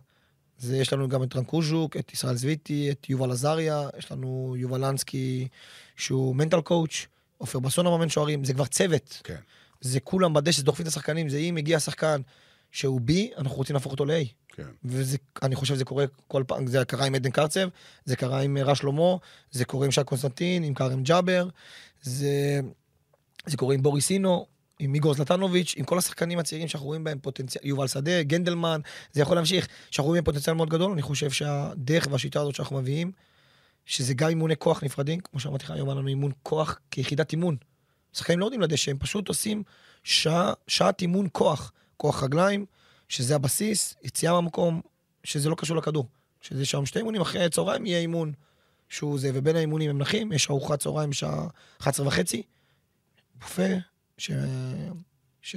זה, יש לנו גם את רן קוז'וק, את ישראל זוויטי, את יובל עזריה, יש לנו יובל לנסקי, שהוא mental coach, עופר בסון המאמן שוערים, זה כבר צוות.
כן.
זה כולם בדשא, דוחפים את השחקנים, זה אם מגיע שחקן שהוא B, אנחנו רוצים להפוך אותו ל-A.
כן.
ואני חושב שזה קורה כל פעם, זה קרה עם עדן קרצב, זה קרה עם רע שלמה, זה קורה עם שי קונסטנטין, עם כרם ג'אבר, זה, זה קורה עם בוריס אינו, עם איגור זלטנוביץ', עם כל השחקנים הצעירים שאנחנו רואים בהם פוטנציאל, יובל שדה, גנדלמן, זה יכול להמשיך, שאנחנו רואים פוטנציאל מאוד גדול, אני חושב שהדרך והשיטה הזאת שאנחנו מביאים, שזה גם אימוני כוח נפרדים, כמו שאמרתי לך, היום היה לנו אימון כוח כיחידת אימון. שחקנים לא יודעים לדשא, הם פשוט עושים שעה, שעת אימון כוח, כוח רגליים, שזה הבסיס, יציאה מהמקום, שזה לא קשור לכדור. שזה שם שתי אימונים, אחרי הצהריים יהיה אימון שהוא זה, ובין האימונים הם נחים, יש ארוחת צהריים בשעה 11 וחצי, בופה, ש... ש...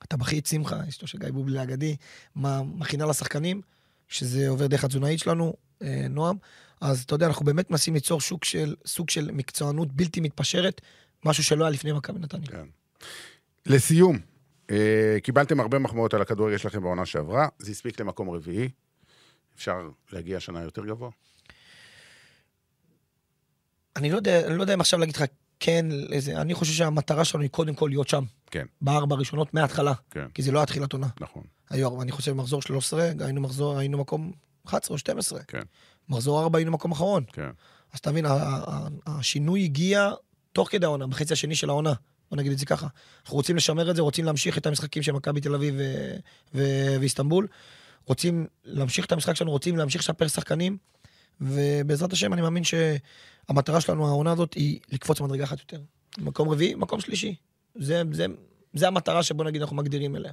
הטבחית שמחה, אשתו של גיא בובלי האגדי, מכינה לשחקנים, שזה עובר דרך התזונאית שלנו, אה, נועם. אז אתה יודע, אנחנו באמת מנסים ליצור שוק של, סוג של מקצוענות בלתי מתפשרת, משהו שלא היה לפני מכבי נתניה.
כן. לסיום, קיבלתם הרבה מחמאות על הכדורגל שלכם בעונה שעברה, זה הספיק למקום רביעי. אפשר להגיע שנה יותר גבוה?
אני לא יודע, אני לא יודע אם עכשיו להגיד לך כן, איזה, אני חושב שהמטרה שלנו היא קודם כל להיות שם.
כן.
בארבע הראשונות מההתחלה.
כן.
כי זה לא היה תחילת עונה.
נכון.
היו, אני חושב, מחזור 13, היינו מחזור, היינו מקום 11 או 12.
כן.
מחזור 4 היינו מקום אחרון.
כן.
אז ה- השינוי הגיע תוך כדי העונה, בחצי השני של העונה. בוא נגיד את זה ככה. אנחנו רוצים לשמר את זה, רוצים להמשיך את המשחקים של מכבי תל אביב ו- ו- ואיסטנבול. רוצים להמשיך את המשחק שלנו, רוצים להמשיך לשפר שחקנים. ובעזרת השם, אני מאמין שהמטרה שלנו, העונה הזאת, היא לקפוץ מדרגה אחת יותר. מקום רביעי, מקום שלישי. זה, זה, זה המטרה שבוא נגיד אנחנו מגדירים אליה.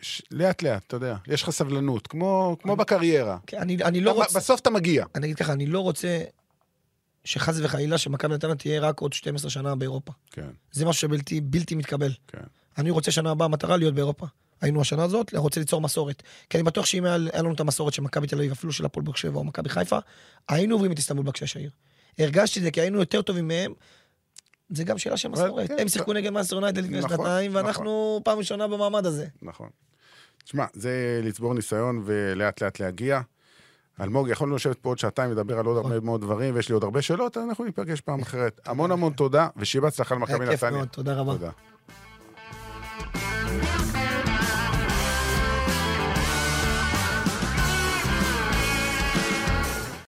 ש- לאט לאט, אתה יודע, יש לך סבלנות, כמו, כמו בקריירה.
כן, אני, אני לא
אתה-
רוצה...
בסוף אתה מגיע.
אני אגיד ככה, אני לא רוצה שחס וחלילה שמכבי נתניה תהיה רק עוד 12 שנה באירופה.
כן,
זה משהו שבלתי בלתי מתקבל.
כן.
אני רוצה שנה הבאה מטרה להיות באירופה. היינו השנה הזאת, רוצה ליצור מסורת. כי אני בטוח שאם היה היה לנו את המסורת של מכבי תל אביב, אפילו של הפועל באר שבע או מכבי חיפה, היינו עוברים את איסטנבול באשאקשהיר. הרגשתי את זה כי היינו יותר טובים מהם. זה גם שאלה של מסורת.
כן,
הם שיחקו נגד מנצ'סטר יונייטד לפני
נכון,
שנתיים,
נכון.
ואנחנו פעם ראשונה במעמד הזה.
נכון. תשמע, זה לצבור ניסיון ולאט לאט להגיע. אלמוג, יכולנו לשבת פה עוד שעתיים ולדבר על עוד
נכון.
הרבה מאוד דברים, ויש לי עוד הרבה שאלות, אנחנו ניפגש פעם אחרת. המון המון תודה, ושיהיה בהצלחה למכבי נתניה.
תודה רבה.